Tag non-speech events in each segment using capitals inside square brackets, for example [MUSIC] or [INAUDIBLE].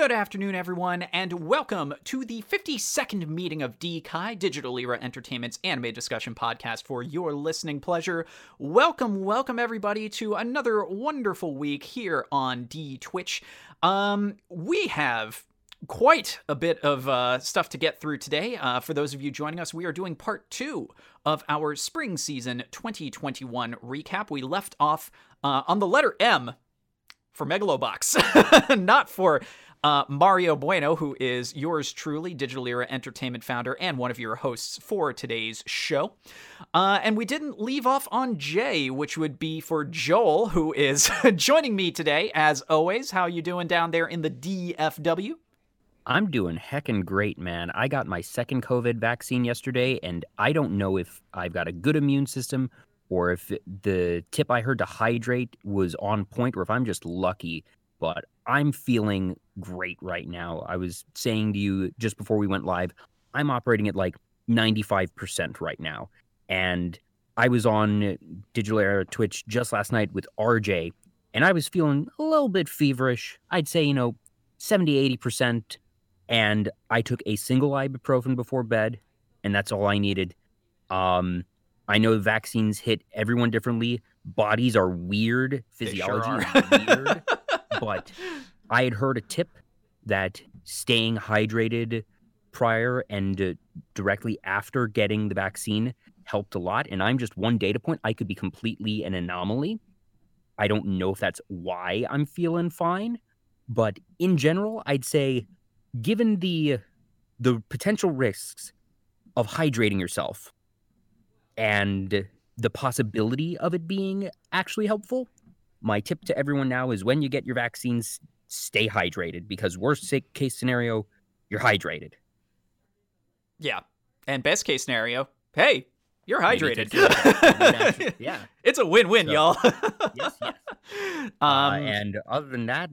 Good afternoon, everyone, and welcome to the 52nd meeting of DKai, Digital Era Entertainment's anime discussion podcast for your listening pleasure. Welcome, welcome, everybody, to another wonderful week here on D Twitch. Um, we have quite a bit of uh, stuff to get through today. Uh, for those of you joining us, we are doing part two of our spring season 2021 recap. We left off uh, on the letter M for Megalobox, [LAUGHS] not for uh, Mario Bueno, who is yours truly, Digital Era Entertainment founder and one of your hosts for today's show. Uh, and we didn't leave off on J, which would be for Joel, who is [LAUGHS] joining me today, as always. How you doing down there in the DFW? I'm doing heckin' great, man. I got my second COVID vaccine yesterday, and I don't know if I've got a good immune system or if the tip I heard to hydrate was on point or if I'm just lucky. But I'm feeling great right now. I was saying to you just before we went live, I'm operating at like 95% right now. And I was on Digital Era Twitch just last night with RJ, and I was feeling a little bit feverish. I'd say, you know, 70, 80%. And I took a single ibuprofen before bed, and that's all I needed. Um, I know vaccines hit everyone differently. Bodies are weird. Physiology sure is [LAUGHS] weird. But I had heard a tip that staying hydrated prior and uh, directly after getting the vaccine helped a lot. And I'm just one data point. I could be completely an anomaly. I don't know if that's why I'm feeling fine, but in general, I'd say, given the the potential risks of hydrating yourself and the possibility of it being actually helpful, my tip to everyone now is when you get your vaccines, stay hydrated because worst case scenario, you're hydrated. Yeah. And best case scenario, hey, you're hydrated. [LAUGHS] yeah. It's a win-win, So- y'all. yes, yes. [LAUGHS] um, uh, and other than that,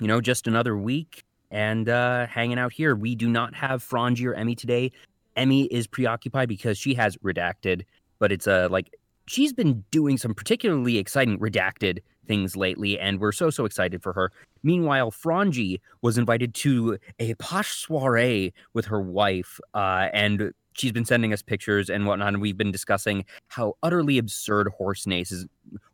you know, just another week and uh, hanging out here. We do not have Frangie or Emmy today. Emmy is preoccupied because she has redacted, but it's a like she's been doing some particularly exciting redacted things lately, and we're so so excited for her. Meanwhile, Frangie was invited to a posh soiree with her wife, uh, and she's been sending us pictures and whatnot. And we've been discussing how utterly absurd horse names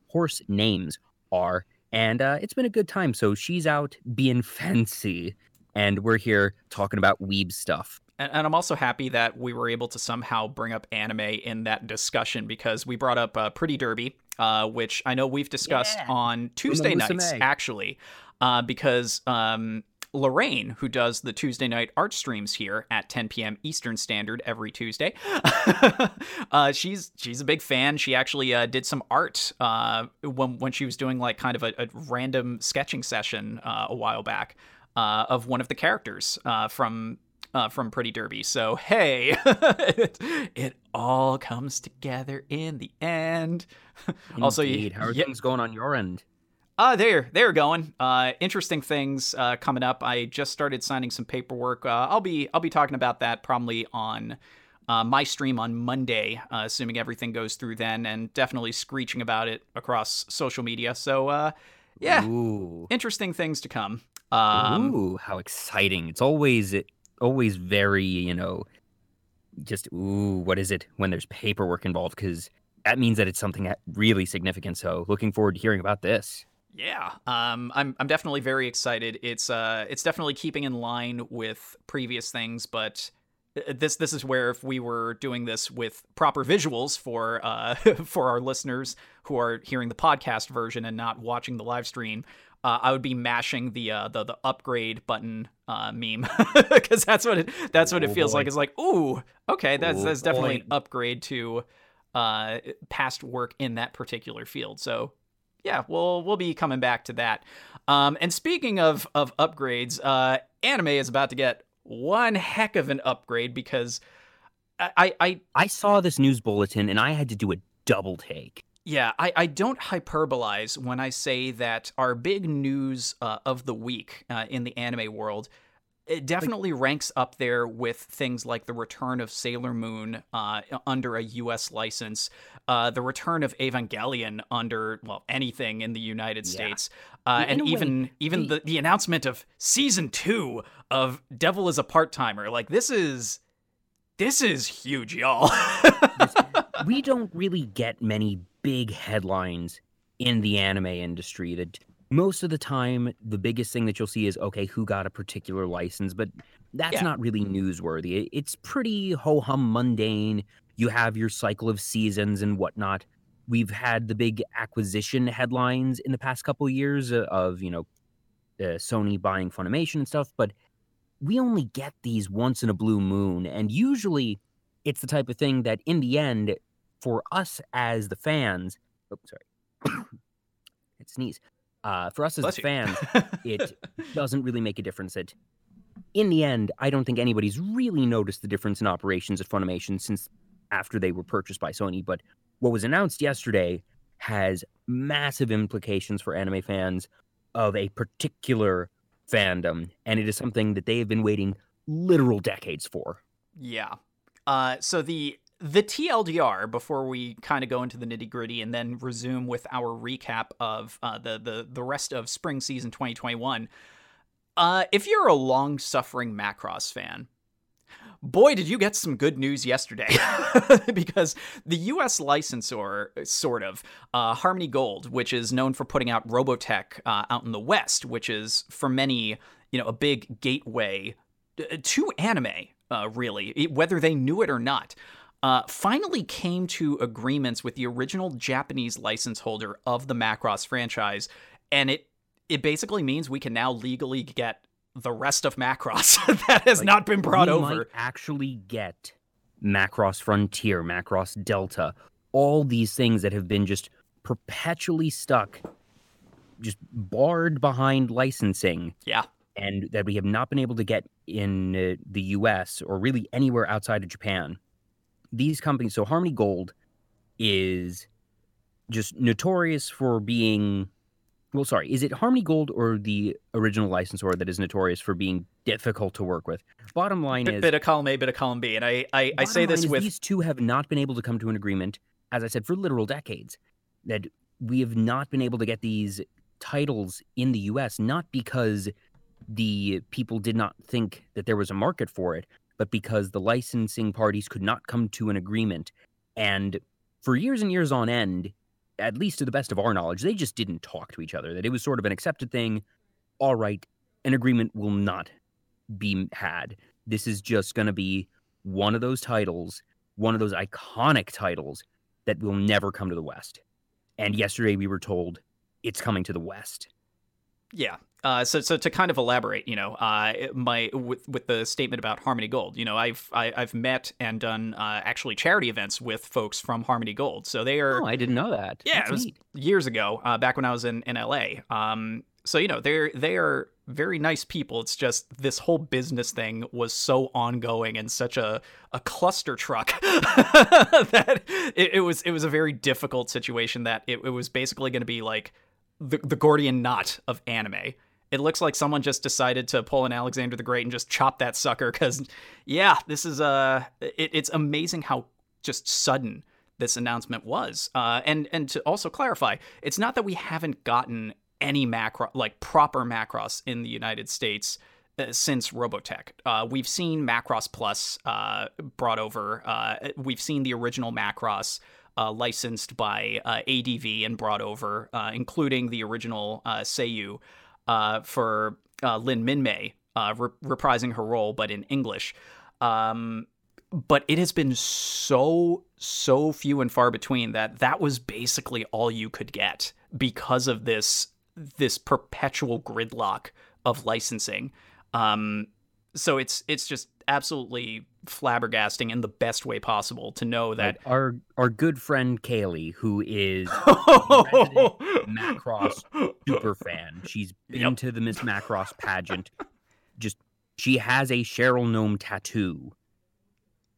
horse names are, and uh, it's been a good time. So she's out being [LAUGHS] fancy, and we're here talking about weeb stuff. And, and I'm also happy that we were able to somehow bring up anime in that discussion because we brought up uh, Pretty Derby, uh, which I know we've discussed Yeah. on Tuesday nights, May. actually, uh, because um, Lorraine, who does the Tuesday night art streams here at 10 p.m. Eastern Standard every Tuesday, [LAUGHS] uh, she's she's a big fan. She actually uh, did some art uh, when when she was doing like kind of a, a random sketching session uh, a while back uh, of one of the characters uh, from uh, from Pretty Derby. So hey, it, [LAUGHS] it all comes together in the end. [LAUGHS] also, you- how are yeah- things going on your end? uh, there, they're going. Uh, interesting things uh, coming up. I just started signing some paperwork. Uh, I'll be, I'll be talking about that probably on uh, my stream on Monday, uh, assuming everything goes through then, and definitely screeching about it across social media. So, uh, yeah, Ooh. interesting things to come. Um, ooh, how exciting! It's always always very you know, just ooh, what is it when there's paperwork involved? Because that means that it's something really significant. So looking forward to hearing about this. Yeah, um, I'm I'm definitely very excited. It's uh, it's definitely keeping in line with previous things, but uh, this this is where if we were doing this with proper visuals for uh [LAUGHS] for our listeners who are hearing the podcast version and not watching the live stream, uh, I would be mashing the uh the the upgrade button uh meme [LAUGHS] because that's what it that's what it Oh, feels boy. like. It's like ooh, okay, that's Oh, that's definitely boy. an upgrade to uh past work in that particular field. So yeah, we'll we'll be coming back to that. Um, and speaking of of upgrades, uh, anime is about to get one heck of an upgrade because I I, I I saw this news bulletin and I had to do a double take. Yeah I, I don't hyperbolize when I say that our big news uh, of the week uh, in the anime world it definitely like, ranks up there with things like the return of Sailor Moon uh, under a U.S. license, uh, the return of Evangelion under well anything in the United States, yeah. uh, and even way, even the, the announcement of season two of Devil is a Part Timer. Like this is this is huge, y'all. [LAUGHS] we don't really get many big headlines in the anime industry that most of the time the biggest thing that you'll see is okay who got a particular license? But that's yeah. not really newsworthy. It's pretty ho-hum mundane. You have your cycle of seasons and whatnot. We've had the big acquisition headlines in the past couple of years uh, of you know uh, sony buying funimation and stuff but we only get these once in a blue moon and usually it's the type of thing that in the end for us as the fans oh sorry [COUGHS] it sneeze uh, for us as Bless fans, it [LAUGHS] doesn't really make a difference. That in the end, I don't think anybody's really noticed the difference in operations at Funimation since after they were purchased by Sony. But what was announced yesterday has massive implications for anime fans of a particular fandom, and it is something that they have been waiting literal decades for. Yeah. Uh, so the the TLDR before we kind of go into the nitty gritty and then resume with our recap of uh, the the the rest of spring season 2021. Uh, if you're a long suffering Macross fan, boy, did you get some good news yesterday. [LAUGHS] [LAUGHS] because the US licensor, sort of, uh, Harmony Gold, which is known for putting out Robotech uh, out in the West, which is for many, you know, a big gateway uh, to anime, uh, really, whether they knew it or not uh, finally came to agreements with the original Japanese license holder of the Macross franchise, and it it basically means we can now legally get the rest of Macross [LAUGHS] that has like, not been brought over. actually get Macross Frontier, Macross Delta, all these things that have been just perpetually stuck, just barred behind licensing. Yeah. And that we have not been able to get in uh, the US or really anywhere outside of Japan these companies, so Harmony Gold is just notorious for being well sorry is it harmony gold or the original licensor that is notorious for being difficult to work with? Bottom line bit, is bit of column a bit of column b and i i, I say this with these two have not been able to come to an agreement as i said for literal decades that we have not been able to get these titles in the us not because the people did not think that there was a market for it but because the licensing parties could not come to an agreement. And for years and years on end, at least to the best of our knowledge, they just didn't talk to each other. That it was sort of an accepted thing. All right, an agreement will not be had. This is just going to be one of those titles, one of those iconic titles that will never come to the West. And yesterday we were told it's coming to the West. Yeah, uh, so, so to kind of elaborate, you know, uh, my with with the statement about Harmony Gold, you know, I've I, have i have met and done uh, actually charity events with folks from Harmony Gold. So they are. Oh, I didn't know that. Yeah, That's it was neat. years ago, uh, back when I was in in LA. Um, so you know, they're they are very nice people. It's just this whole business thing was so ongoing and such a a cluster truck [LAUGHS] that it, it was it was a very difficult situation. That it, it was basically going to be like the the Gordian knot of anime it looks like someone just decided to pull an Alexander the Great and just chop that sucker. Because, yeah, this is uh, it, it's amazing how just sudden this announcement was. Uh, and and to also clarify, it's not that we haven't gotten any macro like proper Macross in the United States. Uh, since Robotech, uh, we've seen Macross Plus uh, brought over. Uh, we've seen the original Macross uh, licensed by uh, ADV and brought over, including the original Seiyu uh, for uh, Lin Minmay uh, re- reprising her role, but in English. Um, but it has been so so few and far between that that was basically all you could get because of this this perpetual gridlock of licensing. Um, so it's it's just absolutely flabbergasting in the best way possible to know that like our our good friend Kaylee, who is [LAUGHS] Macross super fan, she's been yep. to the Miss Macross pageant. Just she has a Sheryl Nome tattoo.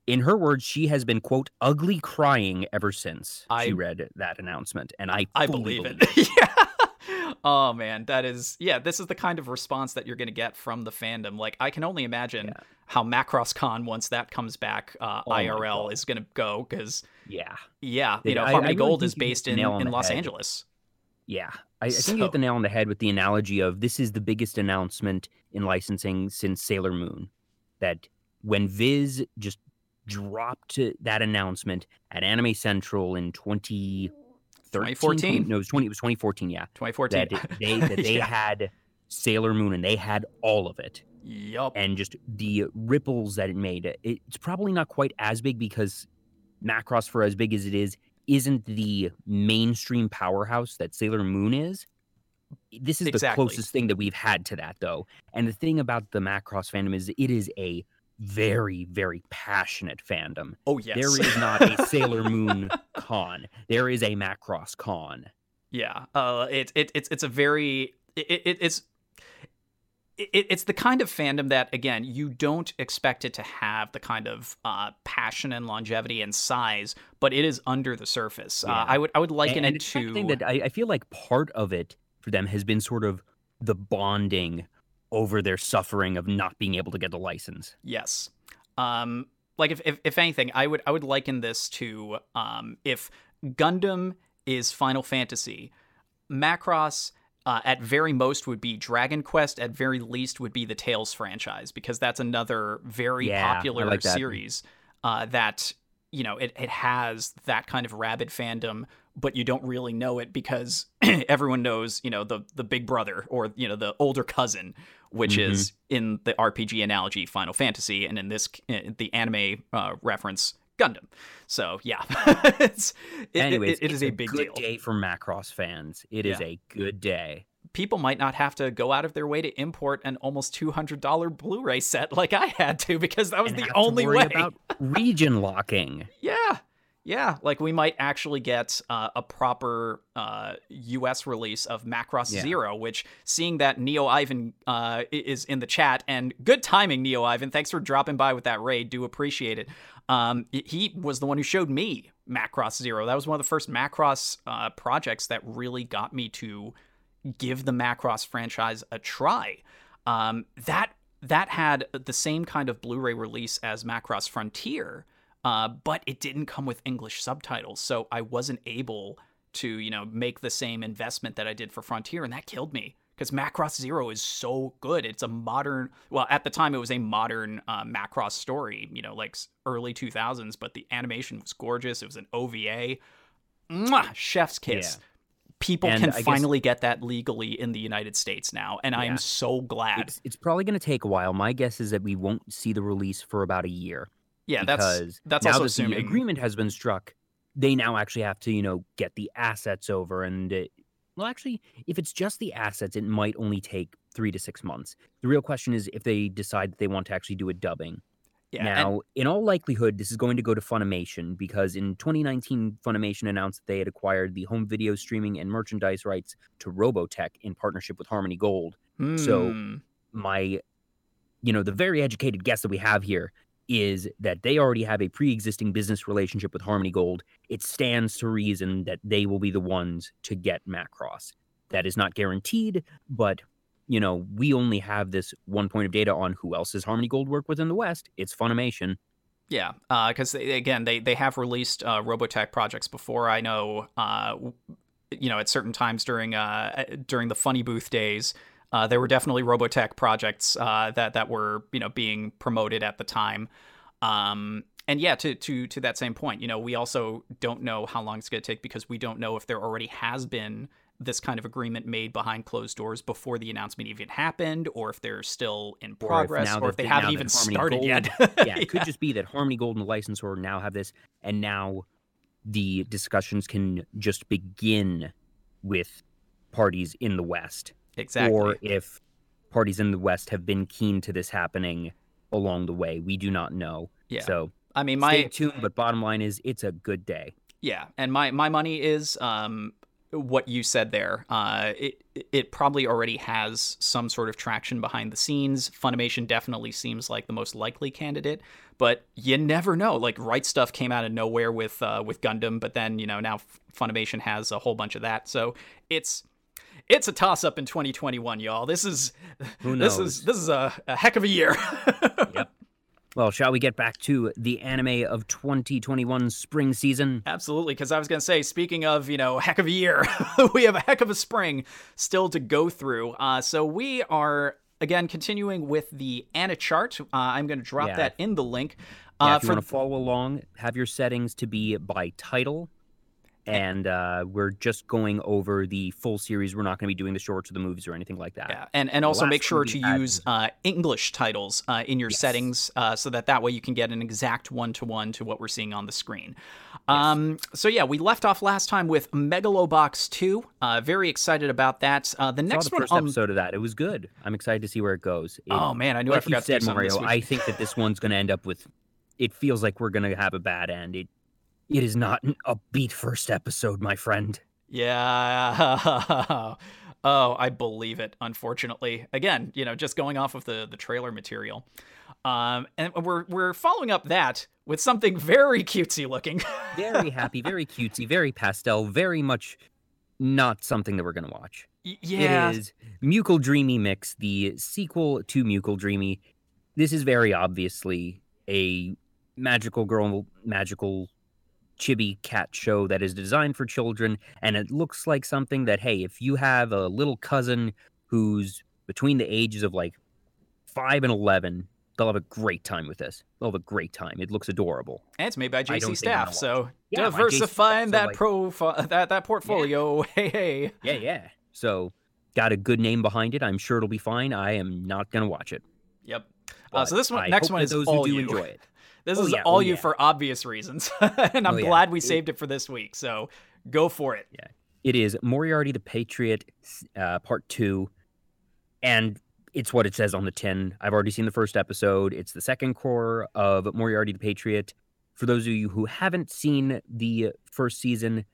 In her words, she has been quote ugly crying ever since I, she read that announcement, and I I believe, believe it. it. [LAUGHS] yeah. oh man, that is yeah. This is the kind of response that you're going to get from the fandom. Like I can only imagine Yeah. How Macross Con once that comes back uh, Oh IRL is going to go because Yeah. yeah, you know I- I Harmony really Gold think is based in in Los head. Angeles. Yeah. I, I think you hit the nail on the head with the analogy of this is the biggest announcement in licensing since Sailor Moon. That when Viz just dropped that announcement at Anime Central in 2013, 2014. No, it was 20. It was 2014. Yeah, 2014. that it- they that [LAUGHS] they Yeah. had Sailor Moon and they had all of it. Yup. and just the ripples that it made. It's probably not quite as big because Macross, for as big as it is, isn't the mainstream powerhouse that Sailor Moon is. This is Exactly. the closest thing that we've had to that, though. And the thing about the Macross fandom is it is a very, very passionate fandom. Oh yes. There is not a Sailor Moon [LAUGHS] con. There is a Macross con. Yeah, uh, it, it it's it's a very it, it it's it, it's the kind of fandom that again you don't expect it to have the kind of uh, passion and longevity and size, but it is under the surface. Uh, I would I would liken and it it's to thing that I, I feel like part of it for them has been sort of the bonding over their suffering of not being able to get the license. Yes. Um, like if, if if anything, I would I would liken this to um, if Gundam is Final Fantasy, Macross uh, at very most would be Dragon Quest. At very least would be the Tales franchise because that's another very Yeah, popular like that. series uh, that you know it it has that kind of rabid fandom. But you don't really know it because [CLEARS THROAT] everyone knows, you know, the the big brother or you know the older cousin which Mhm. is in the RPG analogy Final Fantasy, and in this in the anime uh, reference Gundam. So yeah, [LAUGHS] it's it, Anyways, it- it is a big good deal. day for Macross fans. It is Yeah. a good day. People might not have to go out of their way to import an almost two hundred dollar Blu-ray set like I had to because that was And the have to only worry way. about [LAUGHS] region locking. Yeah. Yeah, like we might actually get uh, a proper uh, U.S. release of Macross Yeah. Zero, which seeing that Neo Ivan uh, is in the chat, and good timing, Neo Ivan. Thanks for dropping by with that raid. Do appreciate it. Um, he was the one who showed me Macross Zero. That was one of the first Macross uh, projects that really got me to give the Macross franchise a try. Um, that that had the same kind of Blu-ray release as Macross Frontier, uh, but it didn't come with English subtitles, so I wasn't able to, you know, make the same investment that I did for Frontier, and that killed me because Macross Zero is so good. It's a modern, well, at the time it was a modern uh, Macross story, you know, like early 2000s, but the animation was gorgeous. It was an OVA. Mwah! Chef's kiss. People And can I guess- finally get that legally in the United States now, and I am so glad. It's, it's probably going to take a while. My guess is that we won't see the release for about a year. Yeah, that's that's now also that assuming. the agreement has been struck, they now actually have to, you know, get the assets over. And it, well, actually, if it's just the assets, it might only take three to six months. The real question is if they decide that they want to actually do a dubbing. yeah, and- now, in all likelihood, this is going to go to Funimation because in 2019, Funimation announced that they had acquired the home video streaming and merchandise rights to Robotech in partnership with Harmony Gold so- Hmm. my you know the very educated guess that we have here is that they already have a pre-existing business relationship with harmony gold. It stands to reason that they will be the ones to get macross. That is not guaranteed but you know we only have this one point of data on who else does harmony gold work with in the west. It's funimation. Yeah, because they again they they have released uh, Robotech projects before. I know, uh, you know, at certain times during uh, during the Funny Booth days, uh, there were definitely Robotech projects uh, that that were you know being promoted at the time. Um, and yeah, to to to that same point, you know, we also don't know how long it's going to take because we don't know if there already has been this kind of agreement made behind closed doors before the announcement even happened, or if they're still in if progress, now or if they they- haven't even started Gold- yet. [LAUGHS] [LAUGHS] yeah it could just be that harmony gold and the licensor now have this and now the discussions can just begin with parties in the west exactly. or if parties in the West have been keen to this happening along the way. We do not know. Yeah. So I mean, stay my tuned. But bottom line is, it's a good day. yeah, and my my money is um what you said there. Uh, it it probably already has some sort of traction behind the scenes. Funimation definitely seems like the most likely candidate, but you never know. Like Right Stuf came out of nowhere with uh, with Gundam, but then you know now Funimation has a whole bunch of that. So it's it's a toss up in 2021, y'all. This is Who this is this is a, a heck of a year. [LAUGHS] Yep. Well, shall we get back to the anime of 2021 spring season? Absolutely, because I was going to say, speaking of, you know, heck of a year, [LAUGHS] we have a heck of a spring still to go through. Uh, so we are, again, continuing with the AniChart. Uh, I'm going to drop Yeah. that in the link. Yeah, Uh, if you for want to follow along, have your settings to be by title. And uh, we're just going over the full series. We're not going to be doing the shorts or the movies or anything like that. Yeah, and and also make sure to use uh, English titles uh, in your Yes. settings, uh, so that that way you can get an exact one to one to what we're seeing on the screen. Um, so yeah, we left off last time with Megalobox Two. Uh, very excited about that. Uh, the next the one, first um, episode of that. It was good. I'm excited to see where it goes. It- oh man, I knew I forgot you to said, Mario. I think that this one's going to end up with. It feels like we're going to have a bad end. It, it is not an upbeat first episode, my friend. Yeah. [LAUGHS] oh, I believe it. Unfortunately, again, you know, just going off of the the trailer material, um, and we're we're following up that with something very cutesy looking. [LAUGHS] Very happy, very cutesy, very pastel, very much not something that we're going to watch. Y- yeah. It is Mewkledreamy Mix, the sequel to Mewkledreamy. This is very obviously a magical girl, magical chibi cat show that is designed for children. And it looks like something that, hey, if you have a little cousin who's between the ages of like five and 11, they'll have a great time with this. They'll have a great time. It looks adorable. And it's made by JC Staff, so Yeah, diversifying Staff, so, that like- profile, that that portfolio. Hey, [LAUGHS] hey. Yeah, yeah. So, got a good name behind it. I'm sure it'll be fine. I am not going to watch it. Yep. Uh, so this one, I next one is those all who do you. enjoy it. This Oh, is yeah, all oh, you yeah. for obvious reasons, [LAUGHS] and I'm Oh, yeah. glad we It- saved it for this week. So go for it. Yeah, It is Moriarty the Patriot, uh, part two, and it's what it says on the tin. I've already seen the first episode. It's the second cour of Moriarty the Patriot. For those of you who haven't seen the first season,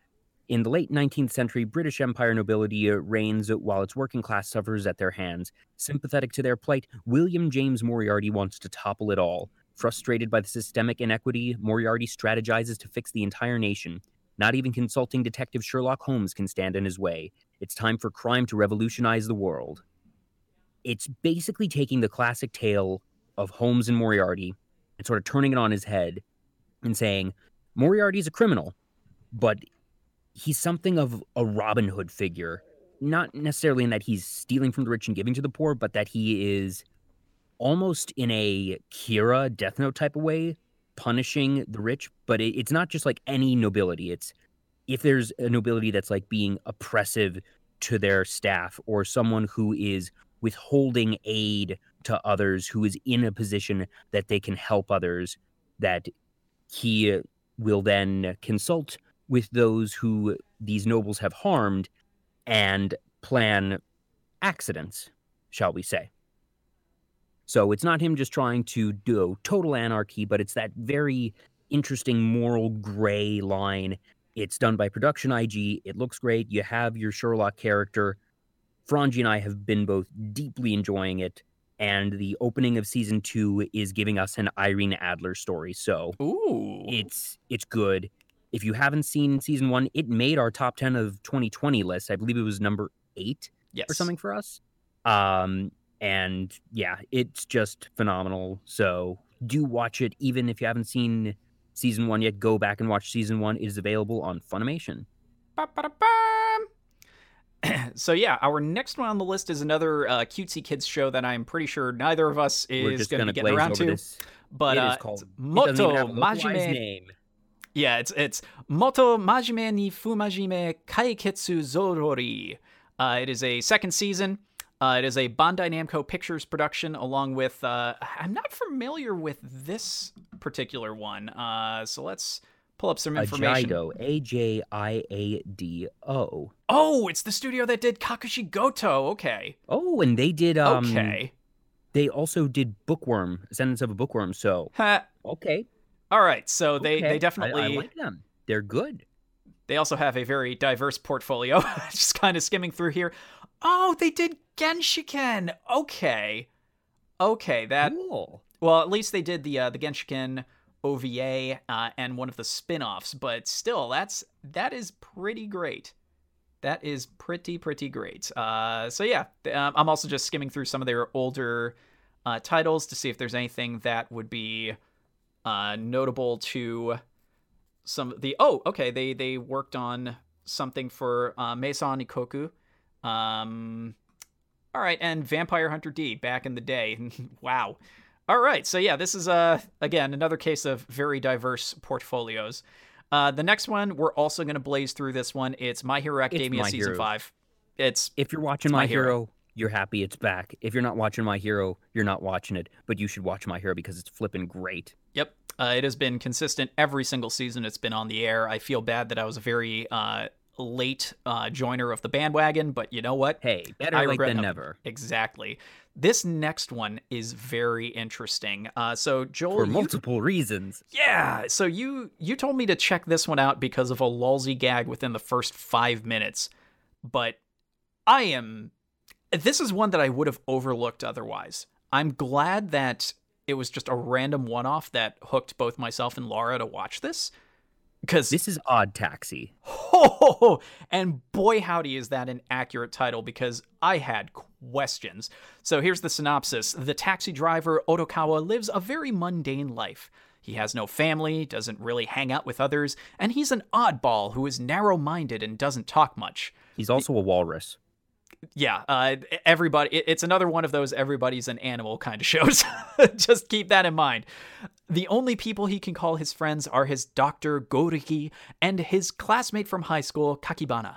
in the late 19th century, British Empire nobility reigns while its working class suffers at their hands. Sympathetic to their plight, William James Moriarty wants to topple it all. Frustrated by the systemic inequity, Moriarty strategizes to fix the entire nation. Not even consulting Detective Sherlock Holmes can stand in his way. It's time for crime to revolutionize the world. It's basically taking the classic tale of Holmes and Moriarty and sort of turning it on his head and saying, Moriarty's a criminal, but he's something of a Robin Hood figure. Not necessarily in that he's stealing from the rich and giving to the poor, but that he is almost in a Kira Death Note type of way, punishing the rich. But it, it's not just like any nobility. It's if there's a nobility that's like being oppressive to their staff or someone who is withholding aid to others who is in a position that they can help others that he will then consult with those who these nobles have harmed and plan accidents shall we say so it's not him just trying to do total anarchy but it's that very interesting moral gray line. It's done by production ig it looks great. You have your sherlock character. Frangie and i have been both deeply enjoying it and the opening of season two is giving us an irene adler story. So Ooh. it's it's good. If you haven't seen season one it made our top 10 of 2020 list. I believe it was number eight yes. or something for us. Um and yeah it's just phenomenal so do watch it even if you haven't seen season one yet go back and watch season one it is available on funimation [CLEARS THROAT] so yeah, our next one on the list is another uh, cutesy kids show that I'm pretty sure neither of us is going to getting around to. this But it uh, called it's it doesn't even Motto Majime. name Yeah, it's it's Motto Majime ni Fumajime Kaiketsu Zorori. Uh, it is a second season. Uh, it is a Bandai Namco Pictures production, along with. Uh, I'm not familiar with this particular one, uh, so let's pull up some information. Ajiado, A J I A D O. Oh, it's the studio that did Kakushi Goto. Okay, Oh, and they did um okay. they also did Bookworm, Ascendance of a Bookworm, so Ha. okay. All right, so they okay. they I- definitely I, like them. They're good. They also have a very diverse portfolio. [LAUGHS] Just kind of skimming through here. Oh, they did Genshiken. Okay. Okay, that cool. well, at least they did the uh, the Genshiken OVA uh, and one of the spin-offs, but still that's that is pretty great. That is pretty pretty great. Uh, so yeah, um, I'm also just skimming through some of their older uh, titles to see if there's anything that would be uh, notable to some of the. Oh, okay. They they worked on something for uh, Maison Ikkoku. Um, all right, and Vampire Hunter D back in the day. [LAUGHS] wow. All right, so yeah, this is uh again another case of very diverse portfolios. Uh, the next one we're also going to blaze through this one. It's My Hero Academia My season Hero. five. It's If you're watching My, My Hero. Hero, you're happy it's back. If you're not watching My Hero, you're not watching it. But you should watch My Hero because it's flipping great. Uh, it has been consistent every single season it's been on the air. I feel bad that I was a very uh, late uh, joiner of the bandwagon, but you know what? Hey, better I late than nothing. never. Exactly. This next one is very interesting. Uh, so Joel, For you- multiple reasons. yeah. So you you told me to check this one out because of a lousy gag within the first five minutes, but I am. This is one that I would have overlooked otherwise. I'm glad that it was just a random one-off that hooked both myself and Laura to watch this, because This is Odd Taxi. Oh, [LAUGHS] and boy, howdy, is that an accurate title because I had questions. So here's the synopsis The taxi driver Odokawa lives a very mundane life. He has no family, doesn't really hang out with others, and he's an oddball who is narrow minded and doesn't talk much. He's also a walrus. Yeah, uh, everybody, it- it's another one of those everybody's an animal kind of shows. [LAUGHS] Just keep that in mind. The only people he can call his friends are his doctor Goriki and his classmate from high school Kakibana.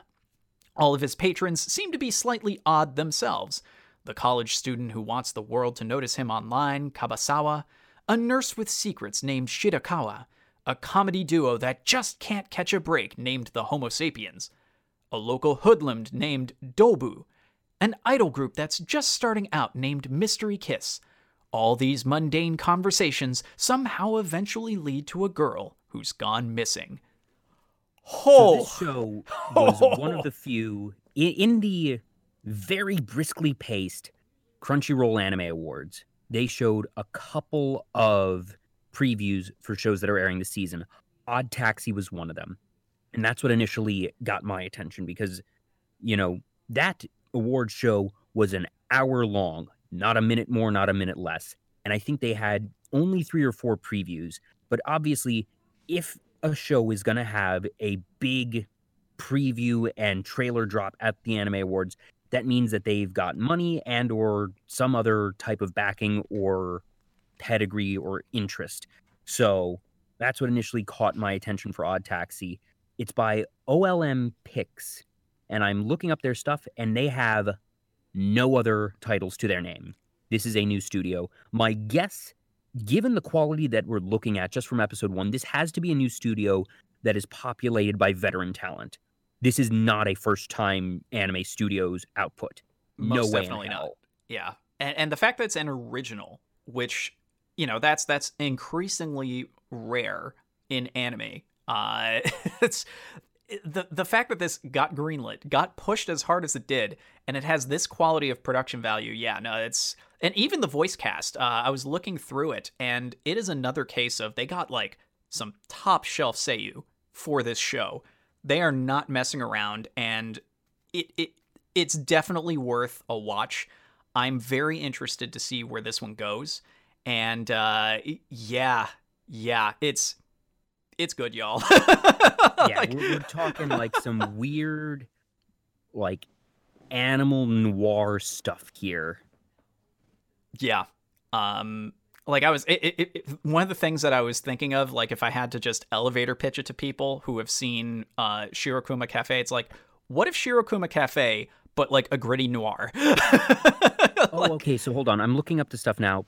All of his patrons seem to be slightly odd themselves. The college student who wants the world to notice him online, Kabasawa, a nurse with secrets named Shirakawa, a comedy duo that just can't catch a break named the Homo sapiens, a local hoodlum named Dobu, an idol group that's just starting out named Mystery Kiss. All these mundane conversations somehow eventually lead to a girl who's gone missing. So Oh, this show [LAUGHS] was one of the few in the very briskly paced Crunchyroll Anime Awards. They showed a couple of previews for shows that are airing this season. Odd Taxi was one of them. And that's what initially got my attention because, you know, that award show was an hour long, not a minute more, not a minute less. And I think they had only three or four previews. But obviously, if a show is going to have a big preview and trailer drop at the anime awards that means that they've got money and or some other type of backing or pedigree or interest so that's what initially caught my attention for odd taxi it's by olm PICS and i'm looking up their stuff and they have no other titles to their name this is a new studio my guess given the quality that we're looking at just from episode one, this has to be a new studio that is populated by veteran talent. This is not a first time anime studios output. no Most way definitely in not. Yeah, and, and the fact that it's an original, which you know, that's that's increasingly rare in anime. Uh, [LAUGHS] it's the the fact that this got greenlit, got pushed as hard as it did, and it has this quality of production value. Yeah, no, it's and even the voice cast. Uh, I was looking through it, and it is another case of they got like some top shelf Seiyu for this show. They are not messing around, and it it it's definitely worth a watch. I'm very interested to see where this one goes, and uh, yeah, yeah, it's it's good, y'all. [LAUGHS] Yeah, Like- we're, we're talking like some weird, like animal noir stuff here. Yeah. Um like I was it, it, it, one of the things that I was thinking of like if I had to just elevator pitch it to people who have seen uh Shirokuma Cafe it's like what if Shirokuma Cafe but like a gritty noir? [LAUGHS] Oh, okay. So hold on. I'm looking up the stuff now.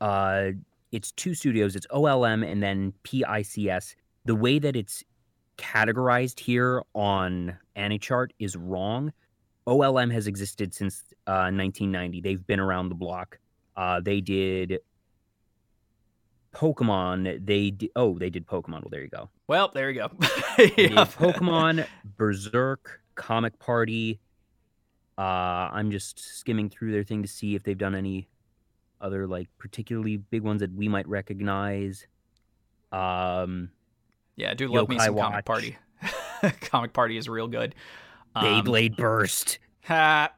Uh, it's two studios. It's OLM and then PICS. The way that it's categorized here on AniChart is wrong. OLM has existed since uh, 1990. They've been around the block. Uh, they did Pokemon. They did, oh, they did Pokemon. Well, there you go. well, there you go. [LAUGHS] Yeah. Pokemon, Berserk, Comic Party. Uh, I'm just skimming through their thing to see if they've done any other like particularly big ones that we might recognize. Um, Yeah, I do love me some Comic Party. [LAUGHS] Comic Party is real good. Um, Beyblade Burst. Ha.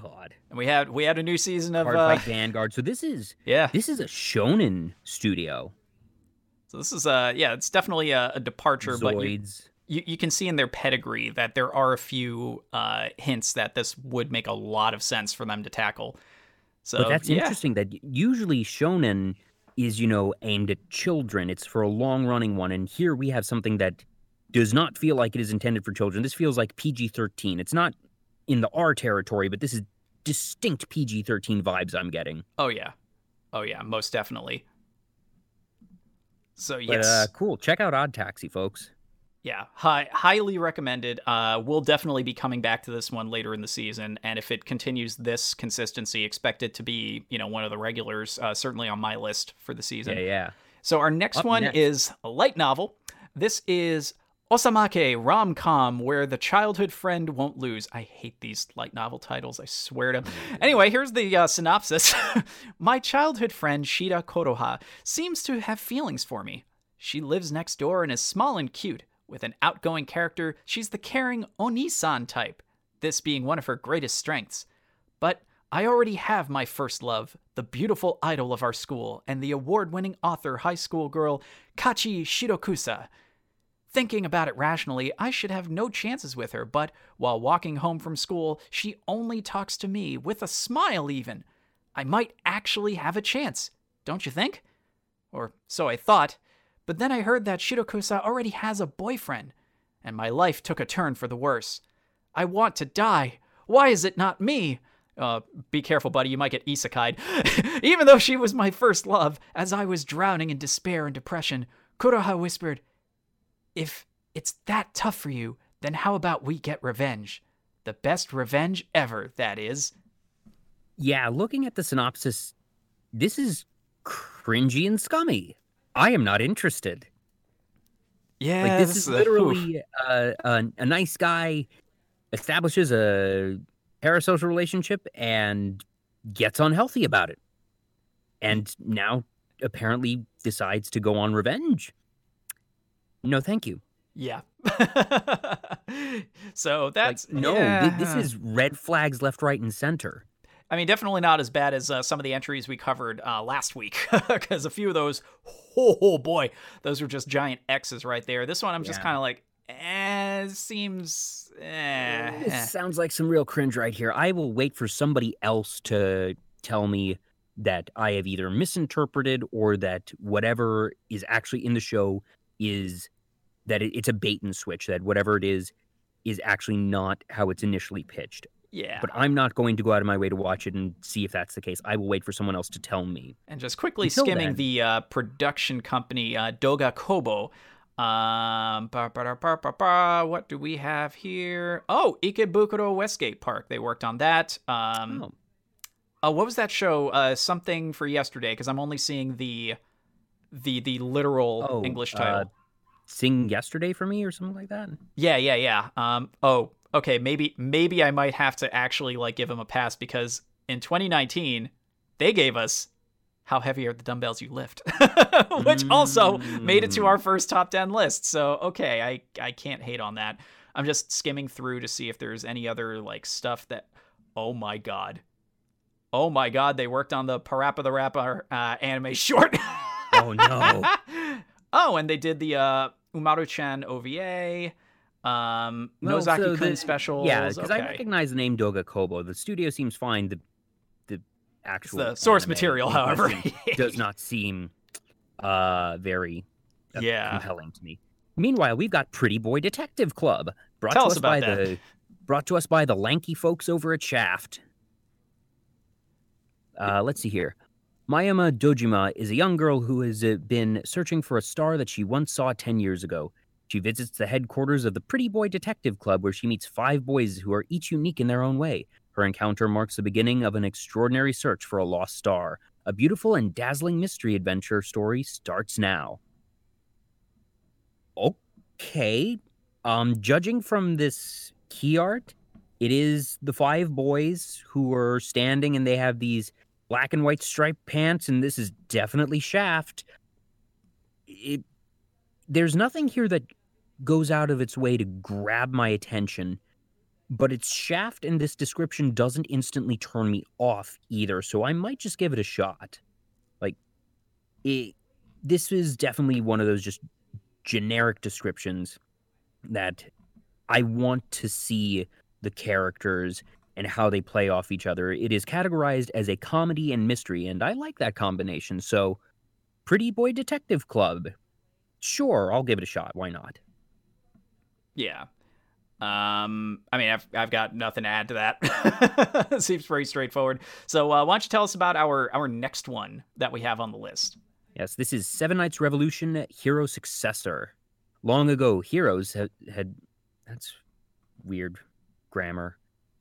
God. And we had we had a new season of Hard uh, Vanguard. So this is yeah. this is a shonen studio. So this is uh yeah, it's definitely a, a departure, but you, you you can see in their pedigree that there are a few uh hints that this would make a lot of sense for them to tackle. So But that's yeah. interesting that usually shonen is, you know, aimed at children. It's for a long running one. And here we have something that does not feel like it is intended for children. This feels like PG 13. It's not in the R territory, but this is distinct PG 13 vibes I'm getting. Oh yeah. Oh yeah, most definitely. So But yes. uh, cool. Check out Odd Taxi, folks. Yeah, hi, highly recommended. Uh, we'll definitely be coming back to this one later in the season, and if it continues this consistency, expect it to be, you know, one of the regulars. Uh, certainly on my list for the season. Yeah, yeah. So our next Up one next. is a light novel. This is Osamake rom com, where the childhood friend won't lose. I hate these light novel titles. I swear to. Anyway, here's the uh, synopsis. [LAUGHS] My childhood friend Shida Kuroha seems to have feelings for me. She lives next door and is small and cute. With an outgoing character, she's the caring Onisan type, this being one of her greatest strengths. But I already have my first love, the beautiful idol of our school, and the award winning author high school girl Kachi Shirokusa. Thinking about it rationally, I should have no chances with her, but while walking home from school, she only talks to me, with a smile even. I might actually have a chance, don't you think? Or so I thought. But then I heard that Shirokusa already has a boyfriend, and my life took a turn for the worse. I want to die. Why is it not me? Uh, be careful, buddy, you might get isekai'd. [LAUGHS] Even though she was my first love, as I was drowning in despair and depression, Kuroha whispered, If it's that tough for you, then how about we get revenge? The best revenge ever, that is. Yeah, looking at the synopsis, this is cringy and scummy. I am not interested. Yeah, Like this is [LAUGHS] literally uh, a, a nice guy establishes a parasocial relationship and gets unhealthy about it, and now apparently decides to go on revenge. No, thank you. Yeah. [LAUGHS] so that's like, no, thi- this is red flags left, right, and center. I mean, definitely not as bad as uh, some of the entries we covered uh, last week, [LAUGHS] because a few of those, oh, boy, those were just giant X's right there. This one, I'm just kind of like, eh, seems, eh. This sounds like some real cringe right here. I will wait for somebody else to tell me that I have either misinterpreted or that whatever is actually in the show is that it, it's a bait and switch, that whatever it is is actually not how it's initially pitched. Yeah. But I'm not going to go out of my way to watch it and see if that's the case. I will wait for someone else to tell me. and just quickly Until skimming then- the uh, production company uh, Doga Kobo. Um, ba, ba, da, ba, ba, ba, what do we have here? Oh, Ikebukuro Westgate Park. They worked on that. Um, Oh, Uh, what was that show? Uh, something for yesterday because I'm only seeing the the the literal Oh, English uh, title. Sing Yesterday for me or something like that? yeah, yeah, yeah. Um, oh, okay. Maybe maybe I might have to actually like give him a pass because in 2019 they gave us how heavy are the dumbbells you lift, [LAUGHS] which also made it to our first top 10 list. So okay, I I can't hate on that. I'm just skimming through to see if there's any other like stuff that. Oh my god. Oh my god, they worked on the Parappa the Rapper uh, anime [LAUGHS] short. Oh, no. [LAUGHS] oh, and they did the uh, Umaru-chan OVA, um, Well, so Nozaki-kun the- specials. Yeah, because I recognize the name Doga Kobo. The studio seems fine. The the actual the source material, however, [LAUGHS] does not seem uh very uh, Yeah. compelling to me. Meanwhile, we've got Pretty Boy Detective Club, brought Tell to us us, about by that. the brought to us by the lanky folks over at Shaft. Uh, let's see here. Mayama Dojima is a young girl who has uh, been searching for a star that she once saw 10 years ago. She visits the headquarters of the Pretty Boy Detective Club where she meets five boys who are each unique in their own way. Her encounter marks the beginning of an extraordinary search for a lost star. A beautiful and dazzling mystery adventure story starts now. Okay. Um judging from this key art, it is the five boys who are standing and they have these black and white striped pants and this is definitely Shaft. It there's nothing here that goes out of its way to grab my attention. but its shaft in this description doesn't instantly turn me off either, so I might just give it a shot. Like, it, this is definitely one of those just generic descriptions that I want to see the characters and how they play off each other. It is categorized as a comedy and mystery, and I like that combination. So, Pretty Boy Detective Club. Sure, I'll give it a shot. Why not? Yeah. Um, I mean, I've, I've got nothing to add to that. [LAUGHS] Seems pretty straightforward. So, uh, why don't you tell us about our our next one that we have on the list? Yes, this is Seven Knights Revolution Hero Successor. Long ago, heroes had, had that's weird grammar.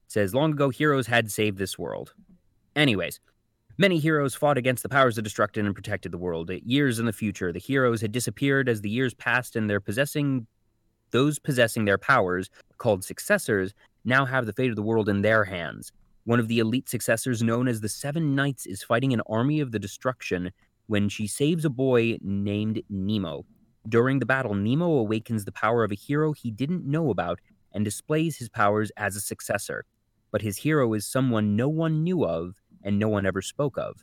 It says long ago, heroes had saved this world. Anyways, many heroes fought against the powers of destruction and protected the world. Years in the future, the heroes had disappeared as the years passed, and their possessing those possessing their powers, called successors, now have the fate of the world in their hands. One of the elite successors, known as the Seven Knights, is fighting an army of the destruction when she saves a boy named Nemo. During the battle, Nemo awakens the power of a hero he didn't know about and displays his powers as a successor. But his hero is someone no one knew of and no one ever spoke of.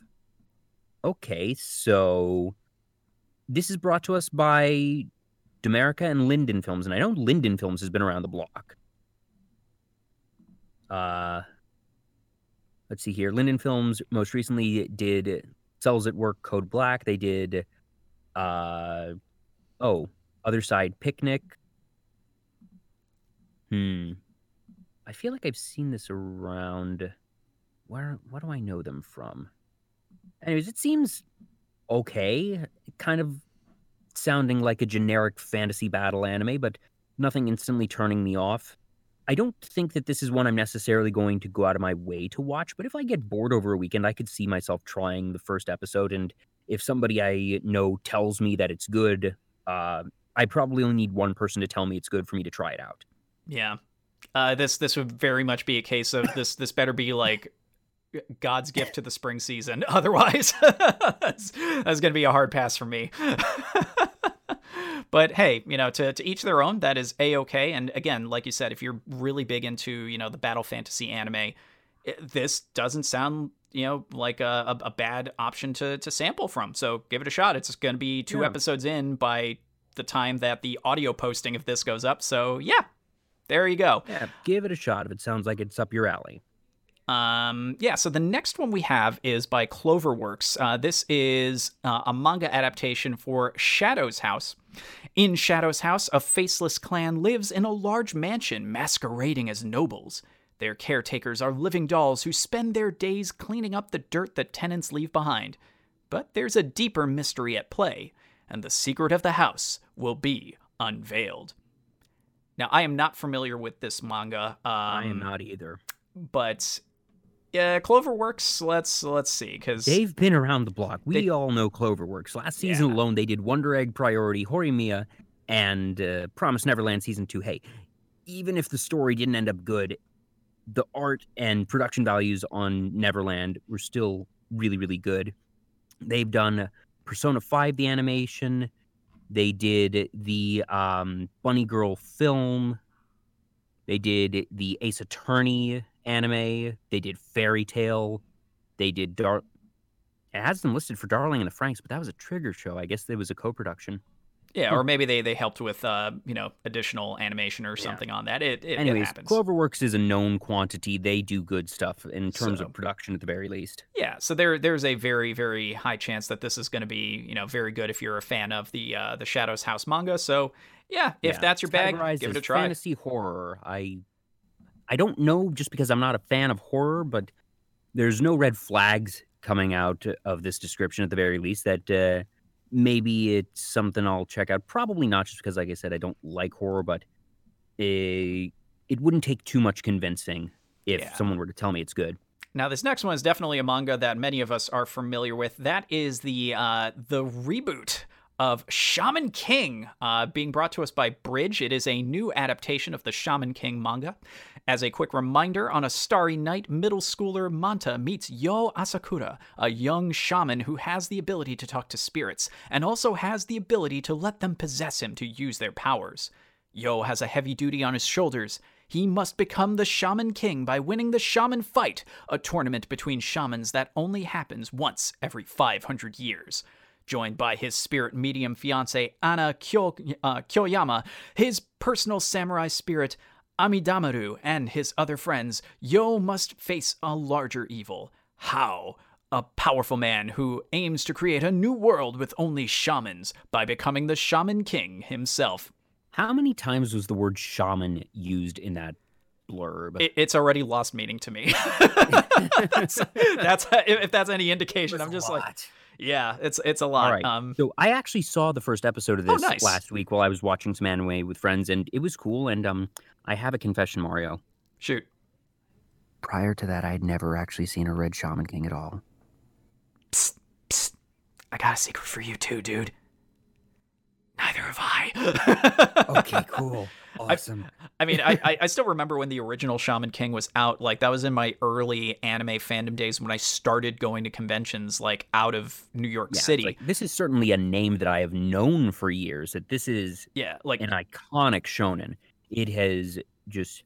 Okay, so this is brought to us by Domerica and Linden Films, and I know Linden Films has been around the block. Uh, let's see here. Linden Films most recently did Cells at Work Code Black. They did, uh, oh, Other Side Picnic. Hmm. I feel like I've seen this around. Where what do I know them from? Anyways, it seems okay. Kind of sounding like a generic fantasy battle anime, but nothing instantly turning me off. I don't think that this is one I'm necessarily going to go out of my way to watch, but if I get bored over a weekend, I could see myself trying the first episode. And if somebody I know tells me that it's good, uh, I probably only need one person to tell me it's good for me to try it out. Yeah, uh, this this would very much be a case of this. This better be like God's gift to the spring season. [LAUGHS] Otherwise, [LAUGHS] that's, that's going to be a hard pass for me. [LAUGHS] but hey, you know, to, to each their own, that is a okay. And again, like you said, if you're really big into, you know, the battle fantasy anime, it, this doesn't sound, you know, like a, a, bad option to, to sample from. So give it a shot. It's going to be two yeah. episodes in by the time that the audio posting of this goes up. So yeah, there you go. Yeah, give it a shot if it sounds like it's up your alley. Um, yeah, so the next one we have is by Cloverworks. Uh, this is uh, a manga adaptation for Shadow's House. In Shadow's House, a faceless clan lives in a large mansion masquerading as nobles. Their caretakers are living dolls who spend their days cleaning up the dirt that tenants leave behind. But there's a deeper mystery at play, and the secret of the house will be unveiled. Now, I am not familiar with this manga. Um, I am not either. But yeah, Cloverworks. Let's let's see, because they've been around the block. We they, all know Cloverworks. Last season yeah. alone, they did Wonder Egg Priority, Horimiya, and uh, Promise Neverland season two. Hey, even if the story didn't end up good, the art and production values on Neverland were still really really good. They've done Persona Five, the animation. They did the um, Bunny Girl film. They did the Ace Attorney anime. They did Fairy Tail. They did Dark. It has them listed for Darling in the Franxx, but that was a Trigger show. I guess it was a co-production. Yeah, or maybe they, they helped with uh, you know additional animation or something yeah. on that. It, it anyways, it Cloverworks is a known quantity. They do good stuff in terms so, of production at the very least. Yeah, so there there's a very very high chance that this is going to be you know very good if you're a fan of the uh, the Shadows House manga. So yeah, if yeah, that's your bag, give it a try. Fantasy horror. I I don't know just because I'm not a fan of horror, but there's no red flags coming out of this description at the very least that uh, maybe it's something I'll check out. Probably not just because, like I said, I don't like horror, but it, it wouldn't take too much convincing if yeah. someone were to tell me it's good. Now, this next one is definitely a manga that many of us are familiar with. That is the uh, the reboot of Shaman King, uh, being brought to us by Bridge. It is a new adaptation of the Shaman King manga. As a quick reminder, on a starry night, middle schooler Manta meets Yoh Asakura, a young shaman who has the ability to talk to spirits, and also has the ability to let them possess him to use their powers. Yoh has a heavy duty on his shoulders. he must become the Shaman King by winning the Shaman Fight, a tournament between shamans that only happens once every 500 years. Joined by his spirit medium fiance Anna Kyo, uh, Kyoyama, his personal samurai spirit Amidamaru, and his other friends, Yoh must face a larger evil. How? A powerful man who aims to create a new world with only shamans by becoming the Shaman King himself. How many times was the word shaman used in that blurb? It, it's already lost meaning to me. [LAUGHS] [LAUGHS] that's, that's if that's any indication. I'm just like, yeah, it's it's a lot. All right. Um, so I actually saw the first episode of Oh, this nice. last week while I was watching some anime with friends, and it was cool. And um, I have a confession, Mario. shoot. Prior to that, I had never actually seen a Red Shaman King at all. Psst, psst. I got a secret for you too, dude. Neither have I. [LAUGHS] Okay, [LAUGHS] cool, awesome. I mean, I, I I still remember when the original Shaman King was out. Like that was in my early anime fandom days when I started going to conventions, like out of New York Yeah, City. like, this is certainly a name that I have known for years. That this is yeah, like an iconic shonen. It has just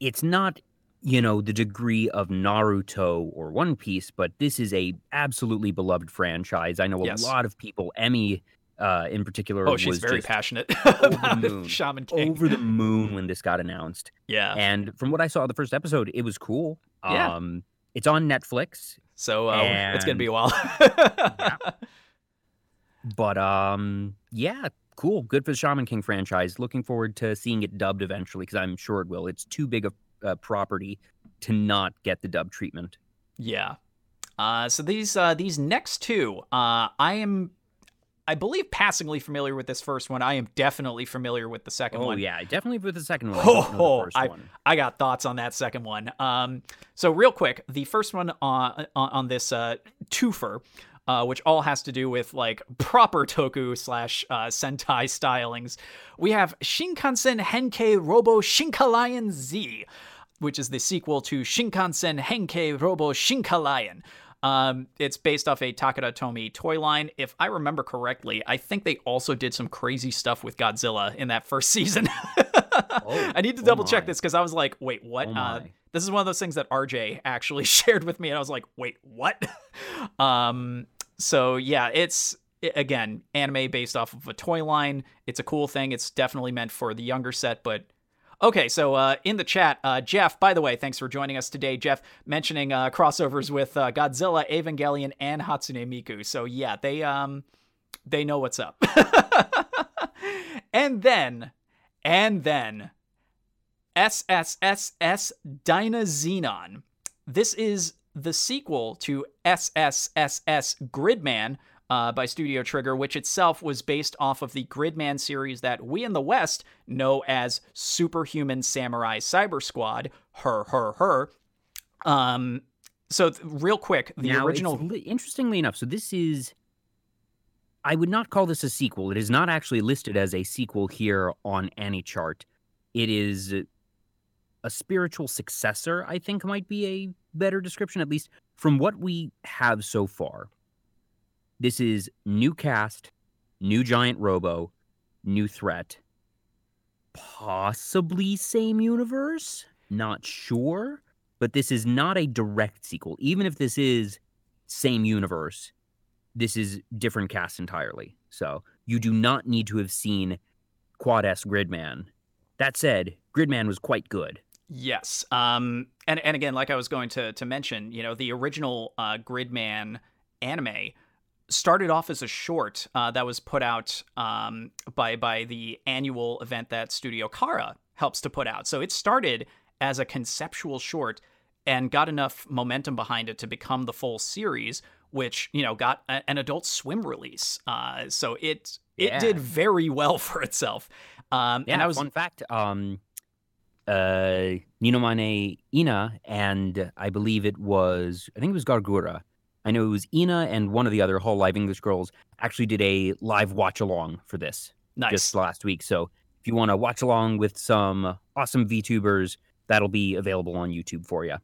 it's not, you know, the degree of Naruto or One Piece, but this is a absolutely beloved franchise. I know a Yes. lot of people, Emmy uh in particular oh, she's was very passionate [LAUGHS] the moon. Shaman King. over the [LAUGHS] moon when this got announced. yeah. And from what I saw the first episode, it was cool. Yeah. Um it's on Netflix, So uh, it's gonna be a while. [LAUGHS] but um yeah, cool. Good for the Shaman King franchise. Looking forward to seeing it dubbed eventually because I'm sure it will. It's too big a uh, property to not get the dub treatment. Yeah. Uh, so these uh, these next two, uh, I am, I believe, passingly familiar with this first one. I am definitely familiar with the second Oh one. yeah, definitely with the second one. I Oh, the first I, one. I got thoughts on that second one. Um, so real quick, the first one on on, on this uh, twofer, uh, which all has to do with like proper toku slash uh, sentai stylings. We have Shinkansen Henkei Robo Shinkalion Z, which is the sequel to Shinkansen Henkei Robo Shinkalion. Um, it's based off a Takara Tomy toy line. If I remember correctly, I think they also did some crazy stuff with Godzilla in that first [LAUGHS] season. I need to oh double check this because I was like, wait, what? Oh uh, this is one of those things that RJ actually [LAUGHS] shared with me, and I was like, wait, what? [LAUGHS] um, so yeah, it's again anime based off of a toy line. It's a cool thing. It's definitely meant for the younger set, but Okay, so uh, in the chat, uh, Jeff, by the way, thanks for joining us today. Jeff mentioning uh, crossovers with uh, Godzilla, Evangelion, and Hatsune Miku. So yeah, they um they know what's up. [LAUGHS] and then, and then, SSSS Dynazenon. This is the sequel to SSSS Gridman uh, by Studio Trigger, which itself was based off of the Gridman series that we in the West know as Superhuman Samurai Cyber Squad. Her, her, her. Um, so th- real quick, the Now, original. li- interestingly enough, so this is. I would not call this a sequel. It is not actually listed as a sequel here on AniChart. It is a spiritual successor, I think might be a better description, at least from what we have so far. This is new cast, new giant robo, new threat. Possibly same universe? Not sure. But this is not a direct sequel. Even if this is same universe, this is different cast entirely. So you do not need to have seen Quad S Gridman. That said, Gridman was quite good. Yes. Um, and and again, like I was going to to mention, you know, the original uh, Gridman anime started off as a short uh, that was put out um, by by the annual event that Studio Khara helps to put out. So it started as a conceptual short and got enough momentum behind it to become the full series, which you know got a, an Adult Swim release. Uh, so it it Yeah. did very well [LAUGHS] for itself. Um, Yeah, and I was fun fact. Um, uh, Ninomae Ina and I believe it was I think it was Gawr Gura. I know it was Ina and one of the other Hololive English girls actually did a live watch along for this nice. just last week. So if you want to watch along with some awesome VTubers, that'll be available on YouTube for you.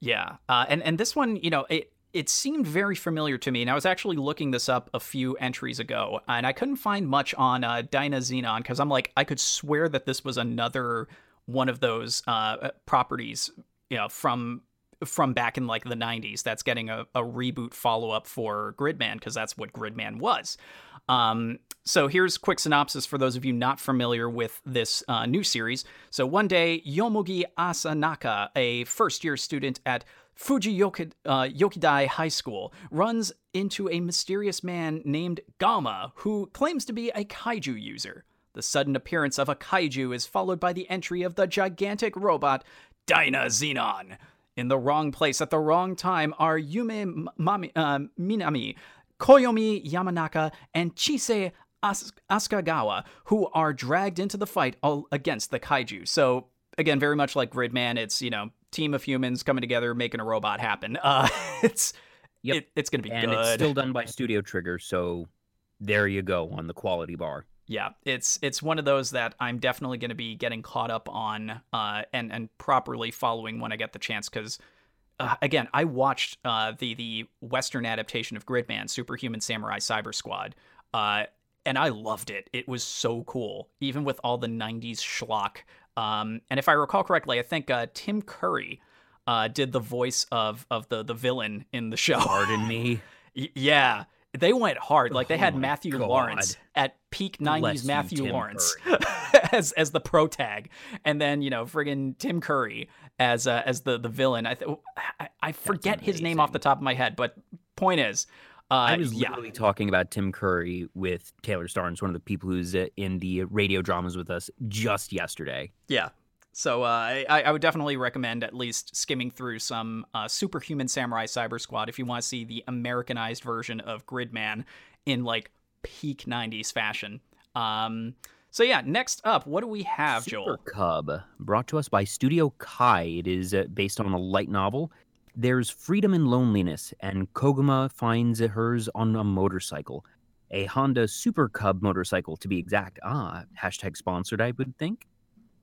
Yeah, uh, and and this one, you know, it it seemed very familiar to me, and I was actually looking this up a few entries ago, and I couldn't find much on uh, Dynazenon because I'm like, I could swear that this was another one of those uh, properties, you know, from from back in like the 90s that's getting a, a reboot follow-up for gridman because that's what gridman was. Um, so here's quick synopsis for those of you not familiar with this uh, new series. So one day yomogi asanaka a first-year student at fuji uh, yokidai high school runs into a mysterious man named Gauma who claims to be a kaiju user. The sudden appearance of a kaiju is followed by the entry of the gigantic robot Dynazenon, in the wrong place at the wrong time are Yume Mami, uh, Minami, Koyomi Yamanaka, and Chise As- Asukagawa, who are dragged into the fight all against the kaiju. So, again, very much like Gridman, it's, you know, team of humans coming together, making a robot happen. [LAUGHS] Uh, it's yep. It, it's going to be and good. it's still done by Studio Trigger, so there you go on the quality bar yeah, it's it's one of those that I'm definitely going to be getting caught up on uh, and and properly following when I get the chance because. Uh, again, I watched uh, the the Western adaptation of Gridman, Superhuman Samurai Cyber Squad, uh, and I loved it. It was so cool, even with all the '90s schlock. Um, and if I recall correctly, I think uh, Tim Curry uh, did the voice of of the the villain in the show. Pardon me. [LAUGHS] yeah, they went hard. Like they had oh Matthew God. Lawrence at peak '90s Matthew Lawrence [LAUGHS] as as the pro tag, and then you know friggin' Tim Curry as uh, as the the villain. I th- I, I forget his name off the top of my head, but point is. Uh, I was literally yeah. talking about Tim Curry with Taylor Starnes, one of the people who's uh, in the radio dramas with us, just yesterday. Yeah, so uh, I, I would definitely recommend at least skimming through some uh, Superhuman Samurai Cyber Squad if you want to see the Americanized version of Gridman in like peak 90s fashion. Um, so yeah, next up, what do we have, Super Joel? Cub, brought to us by Studio Kai. It is uh, based on a light novel. There's freedom and loneliness, and Koguma finds hers on a motorcycle. A Honda Super Cub motorcycle, to be exact. Ah, hashtag sponsored, I would think.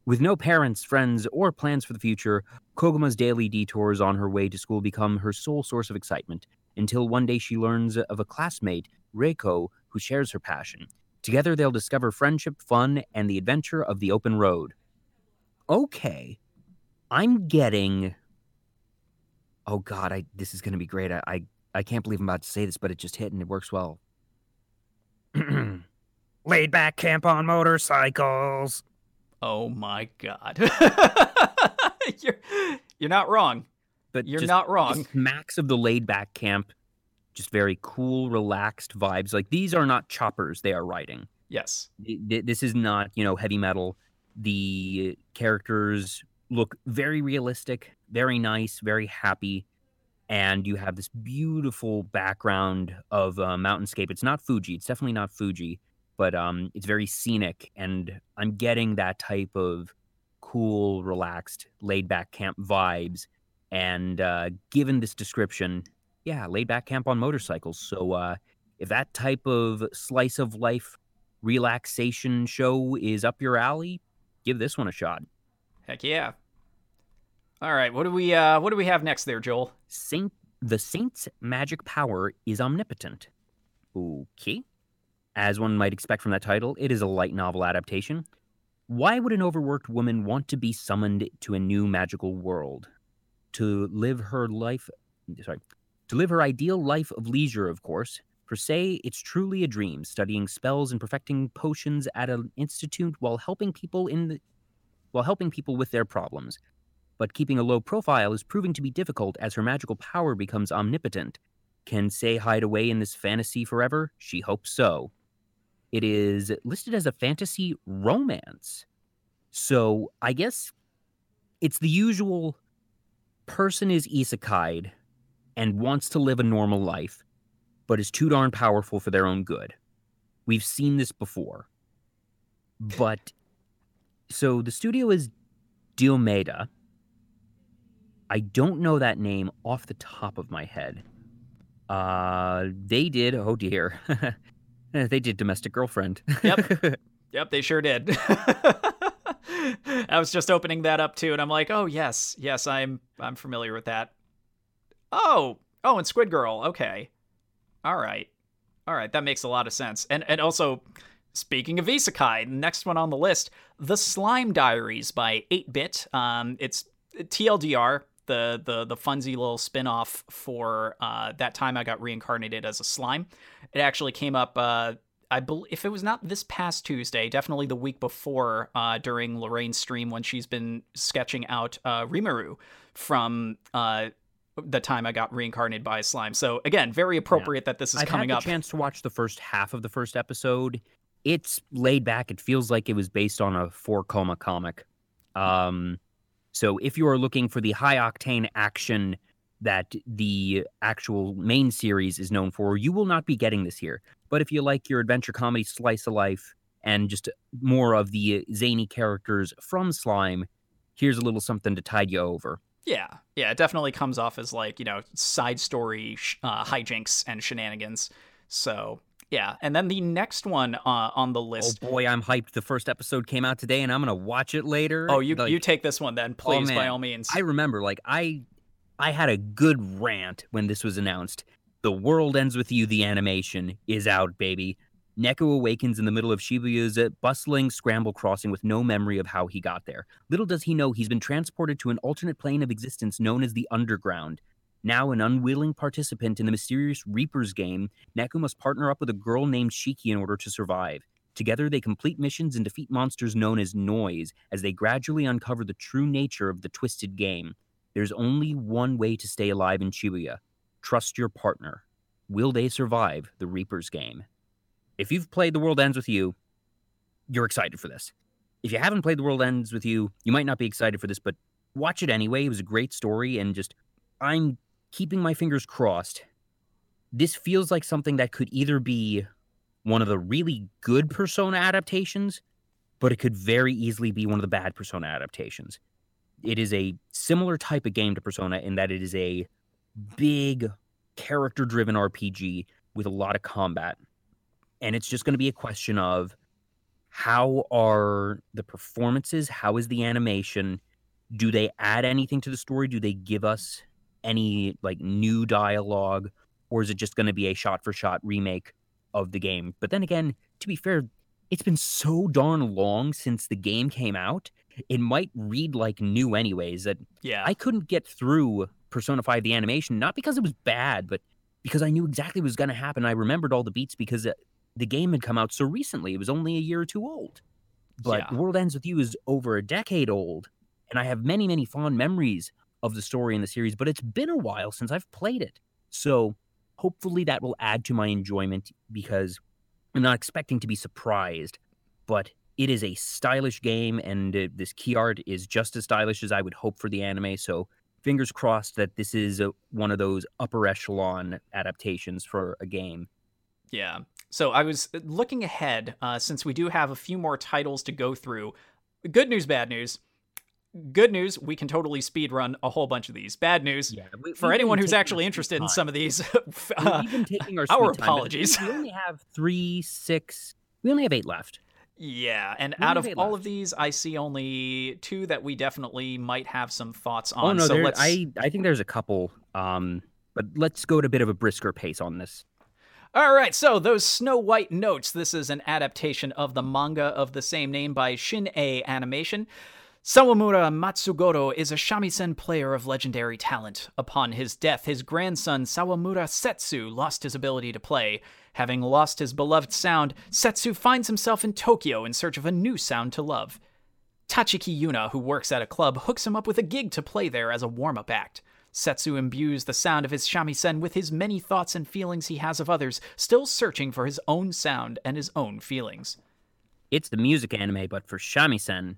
With no parents, friends, or plans for the future, Koguma's daily detours on her way to school become her sole source of excitement, until one day she learns of a classmate, Reiko, who shares her passion. Together, they'll discover friendship, fun, and the adventure of the open road. Okay, I'm getting. Oh God, I this is going to be great. I, I I can't believe I'm about to say this, but it just hit and it works well. [CLEARS THROAT] Laid back camp on motorcycles. Oh my god. [LAUGHS] you're you're not wrong. But you're not wrong. Max of the laid back camp, just very cool, relaxed vibes. Like these are not choppers they are riding. Yes. This is not, you know, heavy metal. The characters look very realistic, very nice, very happy. And you have this beautiful background of a mountainscape. It's not Fuji. It's definitely not Fuji but um, it's very scenic, and I'm getting that type of cool, relaxed, laid back camp vibes. And uh, given this description, yeah, laid back camp on motorcycles. So uh, if that type of slice of life relaxation show is up your alley, give this one a shot. Heck yeah. All right, what do we uh what do we have next there, Joel? Saint the saint's magic power is omnipotent. Okay. As one might expect from that title, it is a light novel adaptation. Why would an overworked woman want to be summoned to a new magical world? To live her life, sorry, to live her ideal life of leisure, of course. For Sei, it's truly a dream, studying spells and perfecting potions at an institute while helping people in the, while helping people with their problems. But keeping a low profile is proving to be difficult as her magical power becomes omnipotent. Can Sei hide away in this fantasy forever? She hopes so. It is listed as a fantasy romance. So I guess it's the usual person is isekai and wants to live a normal life, but is too darn powerful for their own good. We've seen this before. But so the studio is Diomedéa. I don't know that name off the top of my head. Uh, they did, oh dear. [LAUGHS] Eh, they did Domestic Girlfriend. Yep. [LAUGHS] yep, they sure did. [LAUGHS] I was just opening that up too, and I'm like, oh yes, yes, I'm I'm familiar with that. Oh, oh, and Squid Girl. Okay, all right, all right, that makes a lot of sense. And and also, Speaking of isekai, the next one on the list, The Slime Diaries by 8-Bit. Um, it's TLDR, the the the funsy little spin-off for uh, that time I got reincarnated as a slime. It actually came up uh, I believe if it was not this past Tuesday, definitely the week before uh, during Lorraine's stream when she's been sketching out uh, Rimuru from uh, the time I got reincarnated by a slime. So again, very appropriate yeah. that this is I've coming had the up. chance to watch the first half of the first episode. It's laid back. It feels like it was based on a four koma comic. Um, so if you are looking for the high octane action that the actual main series is known for, you will not be getting this here. But if you like your adventure comedy slice of life and just more of the zany characters from Slime, here's a little something to tide you over. Yeah, yeah, it definitely comes off as like you know side story uh, hijinks and shenanigans. So yeah, and then the next one uh, on the list. Oh boy, I'm hyped. The first episode came out today, and I'm gonna watch it later. Oh, you like, you take this one then, oh, please, oh, by all means. I remember, like I, I had a good rant when this was announced. The World Ends With You, the animation, is out, baby. Neku awakens in the middle of Shibuya's bustling scramble crossing with no memory of how he got there. Little does he know he's been transported to an alternate plane of existence known as the Underground. Now an unwilling participant in the mysterious Reapers game, Neku must partner up with a girl named Shiki in order to survive. Together, they complete missions and defeat monsters known as Noise as they gradually uncover the true nature of the twisted game. There's only one way to stay alive in Shibuya Trust your partner. Will they survive the Reaper's game? If you've played The World Ends With You, you're excited for this. If you haven't played The World Ends With You, you might not be excited for this, but watch it anyway. It was a great story, and just I'm keeping my fingers crossed. This feels like something that could either be one of the really good Persona adaptations, but it could very easily be one of the bad Persona adaptations. It is a similar type of game to Persona in that it is a big character driven RPG with a lot of combat. And it's just going to be a question of how are the performances? How is the animation? Do they add anything to the story? Do they give us any like new dialogue? Or is it just going to be a shot for shot remake of the game? But then again, to be fair, it's been so darn long since the game came out. It might read like new anyways that yeah. I couldn't get through Persona 5 the animation, not because it was bad, but because I knew exactly what was going to happen. I remembered all the beats because uh, the game had come out so recently. It was only a year or two old. But yeah. World Ends With You is over a decade old. And I have many, many fond memories of the story in the series, but it's been a while since I've played it. So hopefully that will add to my enjoyment because I'm not expecting to be surprised, but it is a stylish game and uh, this key art is just as stylish as I would hope for the anime. So fingers crossed that this is a, one of those upper echelon adaptations for a game. Yeah. So I was uh, looking ahead uh, since we do have a few more titles to go through. Good news, bad news. Good news, we can totally speed run a whole bunch of these. Bad news, yeah, we, for anyone who's actually interested time. in some of these, [LAUGHS] uh, we've been taking our, our apologies. We only have three, six. We only have eight left. Yeah, and out of all left? of these, I see only two that we definitely might have some thoughts oh, on. Oh no, so there, I I think there's a couple. Um, but let's go at a bit of a brisker pace on this. All right, so those Snow White notes. This is an adaptation of the manga of the same name by Shin-Ei Animation. Sawamura Matsugoro is a shamisen player of legendary talent. Upon his death, his grandson Sawamura Setsu lost his ability to play. Having lost his beloved sound, Setsu finds himself in Tokyo in search of a new sound to love. Tachiki Yuna, who works at a club, hooks him up with a gig to play there as a warm up act. Setsu imbues the sound of his shamisen with his many thoughts and feelings he has of others, still searching for his own sound and his own feelings. It's the music anime, but for shamisen,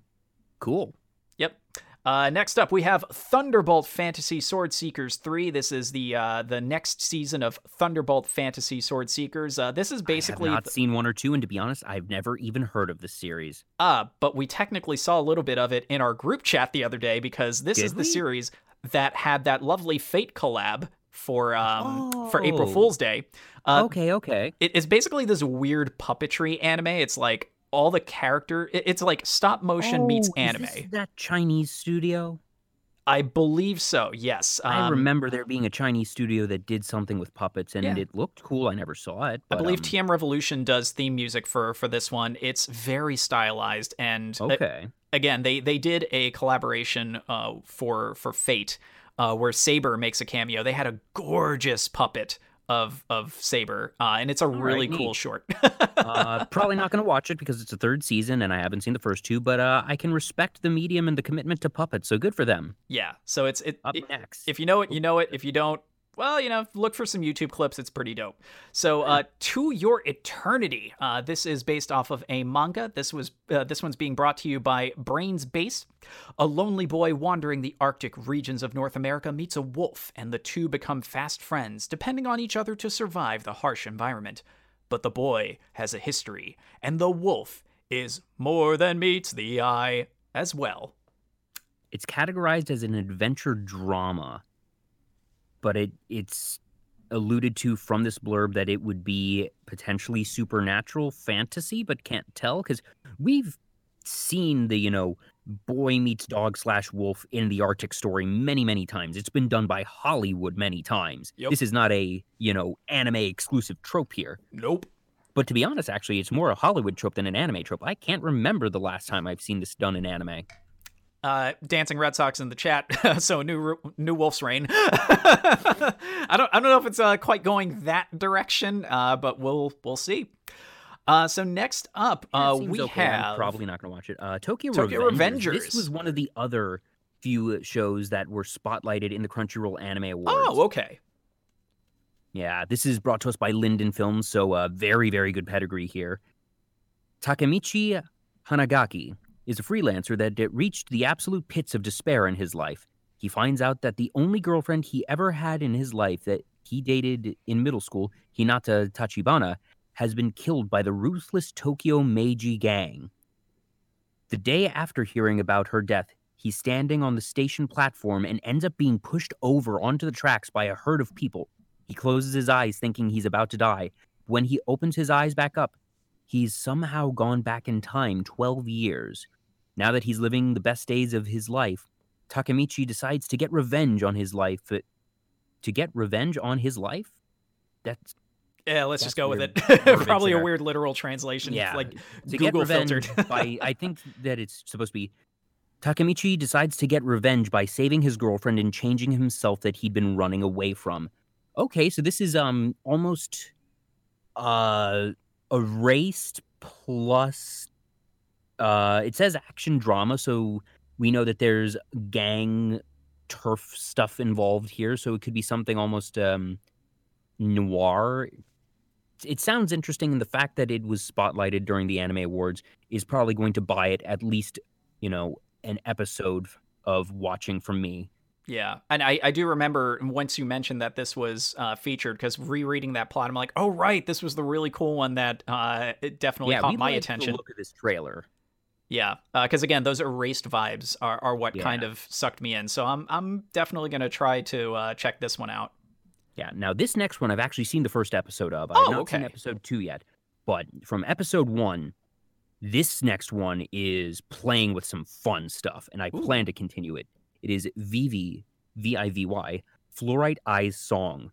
Cool. Yep. Uh, next up, we have Thunderbolt Fantasy Sword Seekers 3. This is the uh, the next season of Thunderbolt Fantasy Sword Seekers. Uh, this is basically. I have not th- seen one or two, and to be honest, I've never even heard of this series. Uh, but we technically saw a little bit of it in our group chat the other day because this Did is we? the series that had that lovely Fate collab for um oh. for April oh. Fool's Day. Uh, okay, okay. It is basically this weird puppetry anime. It's like all the character it's like stop motion oh, meets anime. that Chinese studio? I believe so. Yes. I Um, remember there being a Chinese studio that did something with puppets, and Yeah. it looked cool. I never saw it. I believe um, TM Revolution does theme music for for this one. It's very stylized, and uh, Okay. again, they they did a collaboration uh, for for Fate, uh, where Saber makes a cameo. They had a gorgeous puppet of of Saber, uh, and it's a really right, cool neat. short. [LAUGHS] uh, probably not going to watch it because it's a third season and I haven't seen the first two. But uh, I can respect the medium and the commitment to puppets, so good for them. yeah, so it's it. Up it- next, if you know it, you know it. If you don't, well, you know, look for some YouTube clips. It's pretty dope. So, uh, to your eternity. Uh, this is based off of a manga. This was uh, this one's being brought to you by Brain's Base. A lonely boy wandering the Arctic regions of North America meets a wolf, and the two become fast friends, depending on each other to survive the harsh environment. But the boy has a history, and the wolf is more than meets the eye as well. it's categorized as an adventure drama, but it it's alluded to from this blurb that it would be potentially supernatural fantasy, but can't tell because we've seen the you know boy meets dog slash wolf in the Arctic story many many times. It's been done by Hollywood many times. Yep. This is not a you know anime exclusive trope here. Nope. But to be honest, actually, it's more a Hollywood trope than an anime trope. I can't remember the last time I've seen this done in anime. Uh, dancing Red Sox in the chat. [LAUGHS] so new new Wolf's Rain. [LAUGHS] I don't I don't know if it's uh, quite going that direction, uh, but we'll we'll see. Uh, so next up, Yeah, uh, we okay. I'm have probably not going to watch it. Uh, Tokyo, Tokyo Revengers. Revengers. This was one of the other few shows that were spotlighted in the Crunchyroll Anime Awards. Oh, okay. Yeah, this is brought to us by Linden Films, so uh, very, very good pedigree here. Takemichi Hanagaki is a freelancer that uh, reached the absolute pits of despair in his life. He finds out that the only girlfriend he ever had in his life that he dated in middle school, Hinata Tachibana, has been killed by the ruthless Tokyo Manji gang. The day after hearing about her death, he's standing on the station platform and ends up being pushed over onto the tracks by a herd of people. He closes his eyes thinking he's about to die. When he opens his eyes back up, he's somehow gone back in time 12 years. Now that he's living the best days of his life, Takemichi decides to get revenge on his life. uh, To get revenge on his life? That's Yeah, let's just go with it. [LAUGHS] [LAUGHS] Probably a weird literal translation, Yeah, like to Google get filtered. by I [LAUGHS] think that it's supposed to be Takemichi decides to get revenge by saving his girlfriend and changing himself that he'd been running away from. Okay, so this is um almost uh erased plus uh it says action drama, so we know that there's gang turf stuff involved here, so it could be something almost um noir. It sounds interesting and the fact that it was spotlighted during the anime awards is probably going to buy it at least you know an episode of watching from me Yeah, and I, I do remember once you mentioned that this was uh, featured because rereading that plot, I'm like, oh right, this was the really cool one that uh, it definitely yeah caught my attention. look at this trailer Yeah, because again, those erased vibes are, are what kind of sucked me in. So I'm I'm definitely gonna try to uh, check this one out. yeah now this next one i've actually seen the first episode of Oh, i've not seen okay. episode two yet but from episode one this next one is playing with some fun stuff and i Ooh. plan to continue it it is Vivy v-i-v-y fluorite eyes song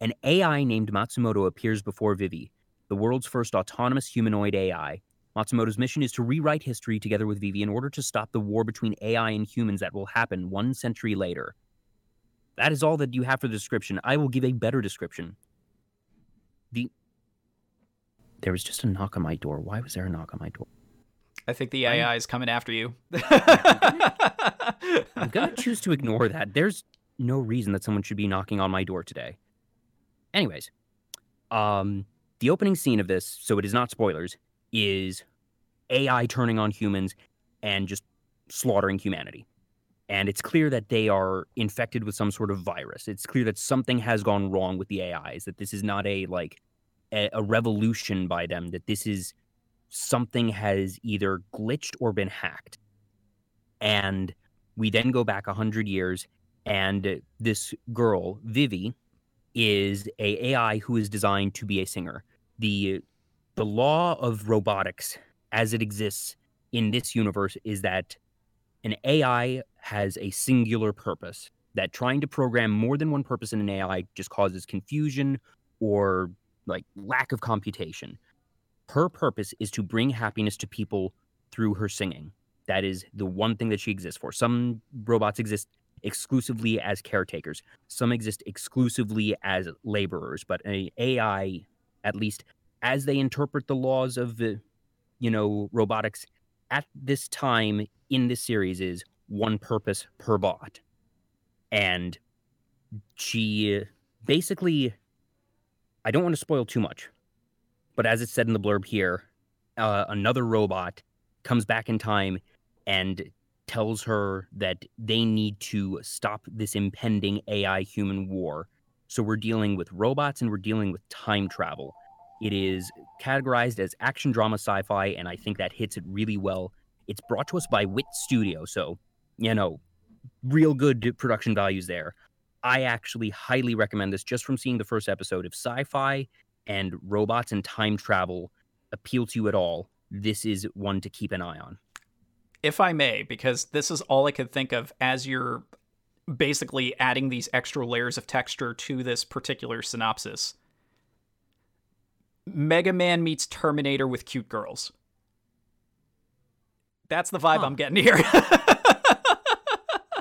An AI named Matsumoto appears before Vivy, the world's first autonomous humanoid AI. Matsumoto's mission is to rewrite history together with Vivy in order to stop the war between AI and humans that will happen one century later. That is all that you have for the description. I will give a better description. The There was just a knock on my door. Why was there a knock on my door? I think the Right. AI is coming after you. [LAUGHS] I'm going to choose to ignore that. There's no reason that someone should be knocking on my door today. Anyways, um, the opening scene of this, so it is not spoilers, is AI turning on humans and just slaughtering humanity. And it's clear that they are infected with some sort of virus. It's clear that something has gone wrong with the AIs, that this is not a like a, a revolution by them, that this is something has either glitched or been hacked. And we then go back 100 years and this girl Vivy is a ai who is designed to be a singer the the law of robotics as it exists in this universe is that an ai has a singular purpose. That trying to program more than one purpose in an AI just causes confusion or like lack of computation. Her purpose is to bring happiness to people through her singing. That is the one thing that she exists for. Some robots exist exclusively as caretakers. Some exist exclusively as laborers, but AI, at least as they interpret the laws of you know, robotics at this time in this series is one purpose per bot. And she basically I don't want to spoil too much, but as it said in the blurb here, uh, another robot comes back in time and tells her that they need to stop this impending AI human war. So we're dealing with robots and we're dealing with time travel. It is categorized as action drama sci fi, and I think that hits it really well. It's brought to us by Wit Studio, so, you know, real good production values there. I actually highly recommend this just from seeing the first episode. If sci fi and robots and time travel appeal to you at all, this is one to keep an eye on. If I may, because this is all I could think of as you're basically adding these extra layers of texture to this particular synopsis. Mega Man meets Terminator with cute girls. That's the vibe Huh. I'm getting here. [LAUGHS]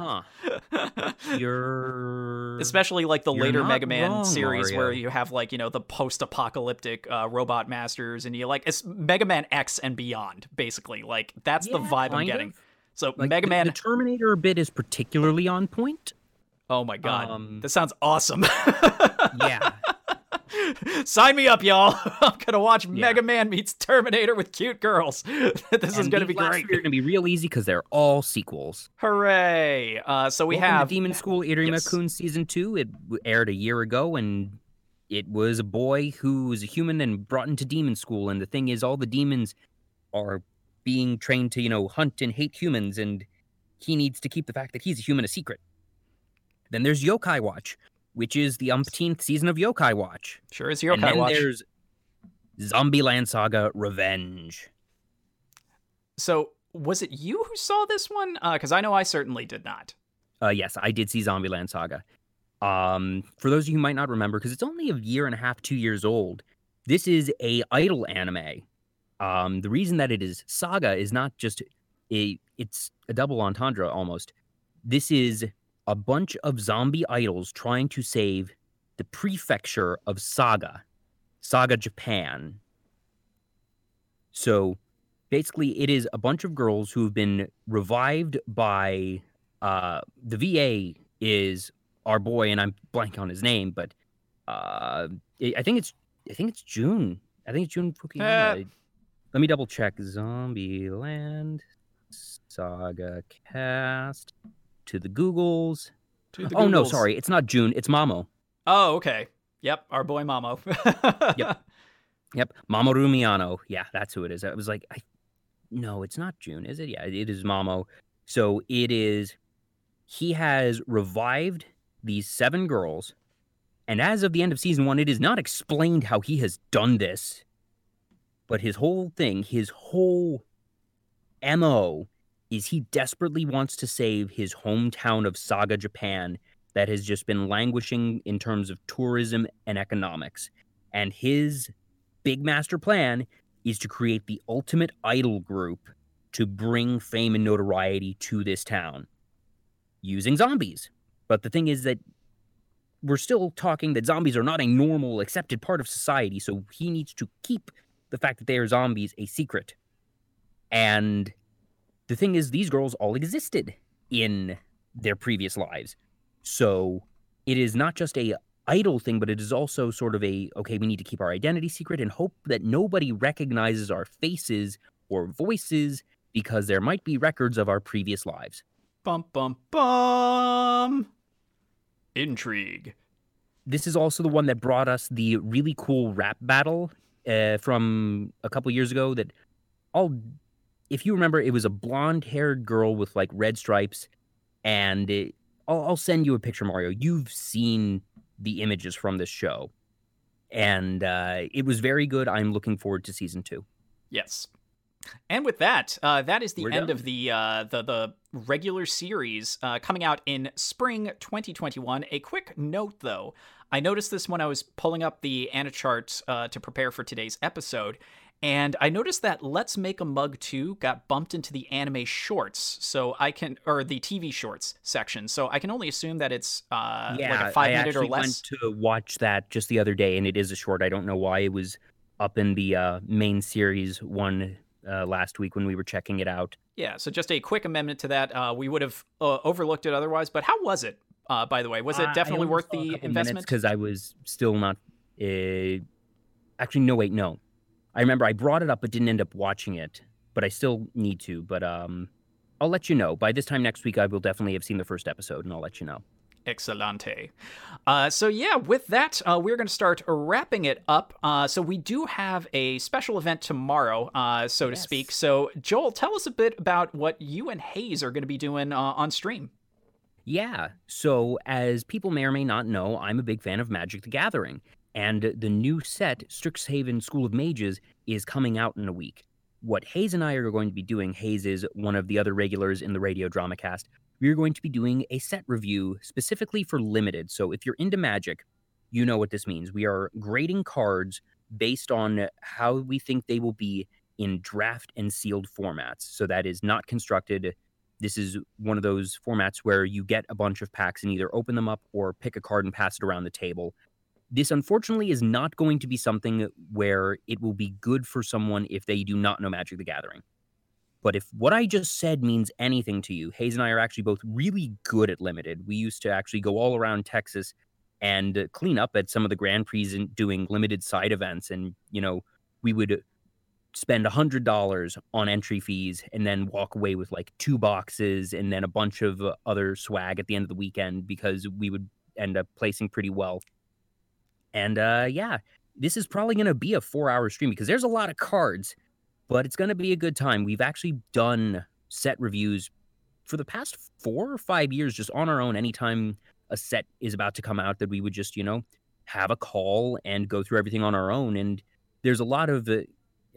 Huh. [LAUGHS] You're Especially like the later Mega Man wrong, series where you have like, you know, the post-apocalyptic uh, robot masters and you like it's Mega Man X and beyond, basically. Like that's the vibe I'm getting. of. So like Mega the, Man the Terminator bit is particularly on point. Oh my god. Um, this sounds awesome. [LAUGHS] Yeah. [LAUGHS] Sign me up, y'all. [LAUGHS] I'm gonna watch Yeah. Mega Man meets Terminator with cute girls. [LAUGHS] this is gonna be great. three are gonna be real easy because they're all sequels. Hooray! Uh, so we Welcome have Demon School Iruma Yes. Kun season two. It aired a year ago, and it was a boy who was a human and brought into demon school. And the thing is, all the demons are being trained to, you know, hunt and hate humans, and he needs to keep the fact that he's a human a secret. Then there's Yokai Watch, which is the umpteenth season of Yokai Watch. sure is and Yokai then Watch. there's Zombieland Saga Revenge. So was it you who saw this one? Because I know I certainly did not. Uh, yes, I did see Zombieland Saga. Um, for those of you who might not remember, because it's only a year and a half, two years old, this is a idol anime. Um, the reason that it is saga is not just a it's a double entendre almost. This is a bunch of zombie idols trying to save the prefecture of Saga, Saga Japan. So basically it is a bunch of girls who have been revived by uh the VA is our boy and I'm blank on his name, but uh I think it's I think it's Jun. I think it's Jun Fukuyama. Uh, Let me double check. Zombie Land Saga cast to the Googles. To the Oh no, sorry, it's not Jun. It's Mamo. Oh, okay. Yep, our boy Mamo. [LAUGHS] Yep. Yep, Mamoru Miyano. Yeah, that's who it is. I was like, I, no, it's not Jun, is it? Yeah, it is Mamo. So it is. He has revived these seven girls, and as of the end of season one, it is not explained how he has done this. But his whole thing, his whole mo, is he desperately wants to save his hometown of Saga, Japan, that has just been languishing in terms of tourism and economics. And his big master plan is to create the ultimate idol group to bring fame and notoriety to this town using zombies. But the thing is that we're still talking that zombies are not a normal, accepted part of society, so he needs to keep the fact that they are zombies a secret. And the thing is, these girls all existed in their previous lives. So it is not just a idol thing, but it is also sort of a okay, we need to keep our identity secret and hope that nobody recognizes our faces or voices because there might be records of our previous lives. bum bum bum. Intrigue. This is also the one that brought us the really cool rap battle uh, from a couple years ago. That all, if you remember, it was a blonde-haired girl with like red stripes, and it, I'll, I'll send you a picture, Mario. You've seen the images from this show, and uh, it was very good. I'm looking forward to season two. Yes. And with that, uh, that is the We're end done. of the uh, the the regular series uh, coming out in spring 2021. A quick note, though, I noticed this when I was pulling up the AniChart uh, to prepare for today's episode, and I noticed that "Let's Make a Mug 2" got bumped into the anime shorts, so I can or the TV shorts section. So I can only assume that it's uh, yeah, like a five I minute or actually less. went to watch that just the other day, and it is a short. I don't know why it was up in the uh, main series one uh, last week when we were checking it out. Yeah, so just a quick amendment to that. Uh, we would have uh, overlooked it otherwise, but how was it? Uh, by the way, was it definitely worth the investment? Because I was still not. Uh, actually, no, wait, no. I remember I brought it up, but didn't end up watching it. But I still need to. But um, I'll let you know. By this time next week, I will definitely have seen the first episode, and I'll let you know. Excelente. Uh, so yeah, with that, uh, we're going to start wrapping it up. Uh, so we do have a special event tomorrow, uh, so to speak. So Joel, tell us a bit about what you and Hayes are going to be doing uh, on stream. Yeah. So, as people may or may not know, I'm a big fan of Magic the Gathering. And the new set, Strixhaven School of Mages, is coming out in a week. What Hayes and I are going to be doing, Hayes is one of the other regulars in the radio drama cast. We're going to be doing a set review specifically for limited. So, if you're into Magic, you know what this means. We are grading cards based on how we think they will be in draft and sealed formats. So, that is not constructed this is one of those formats where you get a bunch of packs and either open them up or pick a card and pass it around the table. This unfortunately is not going to be something where it will be good for someone if they do not know Magic the Gathering. But if what I just said means anything to you, Hayes and I are actually both really good at limited. We used to actually go all around Texas and clean up at some of the Grand Prix and doing limited side events. And, you know, we would spend a hundred dollars on entry fees and then walk away with like two boxes and then a bunch of other swag at the end of the weekend because we would end up placing pretty well. And uh yeah, this is probably going to be a 4-hour stream because there's a lot of cards, but it's going to be a good time. We've actually done set reviews for the past 4 or 5 years just on our own anytime a set is about to come out that we would just, you know, have a call and go through everything on our own and there's a lot of uh,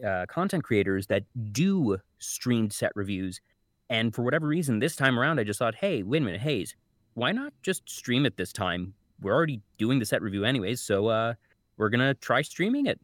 uh, content creators that do streamed set reviews. And for whatever reason, this time around, I just thought, hey, wait a minute, Hayes, why not just stream it this time? We're already doing the set review anyways, so uh, we're gonna try streaming it.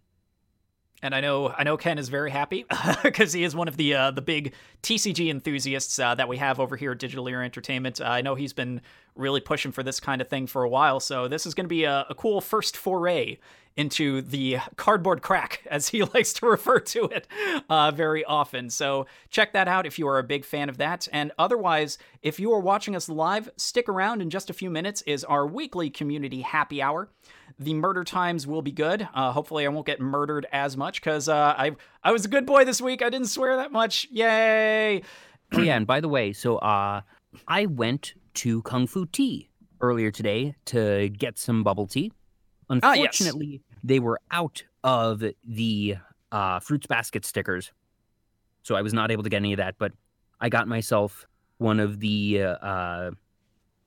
And I know I know Ken is very happy [LAUGHS] because he is one of the uh, the big TCG enthusiasts uh, that we have over here at Digital Era Entertainment. Uh, I know he's been really pushing for this kind of thing for a while, so this is going to be a, a cool first foray into the cardboard crack, as he [LAUGHS] likes to refer to it uh, very often. So check that out if you are a big fan of that. And otherwise, if you are watching us live, stick around in just a few minutes. Is our weekly community happy hour. The murder times will be good. Uh, hopefully, I won't get murdered as much because uh, I I was a good boy this week. I didn't swear that much. Yay! Oh yeah, and by the way, so uh, I went to Kung Fu Tea earlier today to get some bubble tea. Ah, yes. Unfortunately, they were out of the uh, fruits basket stickers, so I was not able to get any of that. But I got myself one of the uh, uh,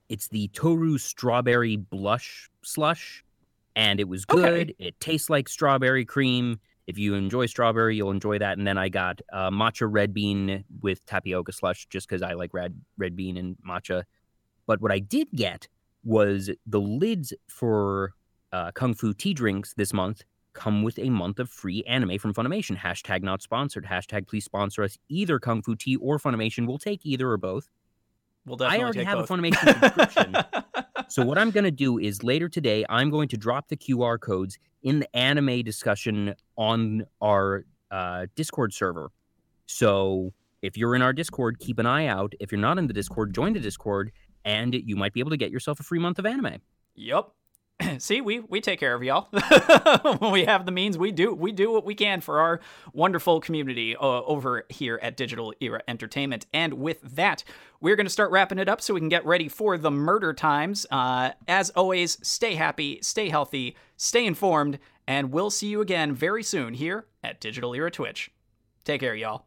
it's the Tohru strawberry blush slush, and it was Okay. good. It tastes like strawberry cream. If you enjoy strawberry, you'll enjoy that. And then I got uh, matcha red bean with tapioca slush, just because I like red red bean and matcha. But what I did get was the lids for uh, Kung Fu tea drinks this month come with a month of free anime from Funimation. Hashtag not sponsored. Hashtag please sponsor us. Either Kung Fu tea or Funimation. We'll take either or both. We'll definitely already have a. Funimation subscription. [LAUGHS] So what I'm going to do is later today, I'm going to drop the QR codes in the anime discussion on our uh, Discord server. So if you're in our Discord, keep an eye out. If you're not in the Discord, join the Discord, and you might be able to get yourself a free month of anime. Yep. [CLEARS THROAT] See, we we take care of y'all. when [LAUGHS] we have the means, we do we do what we can for our wonderful community uh, over here at Digital Era Entertainment. And with that, we're going to start wrapping it up so we can get ready for the murder times. Uh, as always, stay happy, stay healthy, stay informed, and we'll see you again very soon here at Digital Era Twitch. Take care, y'all.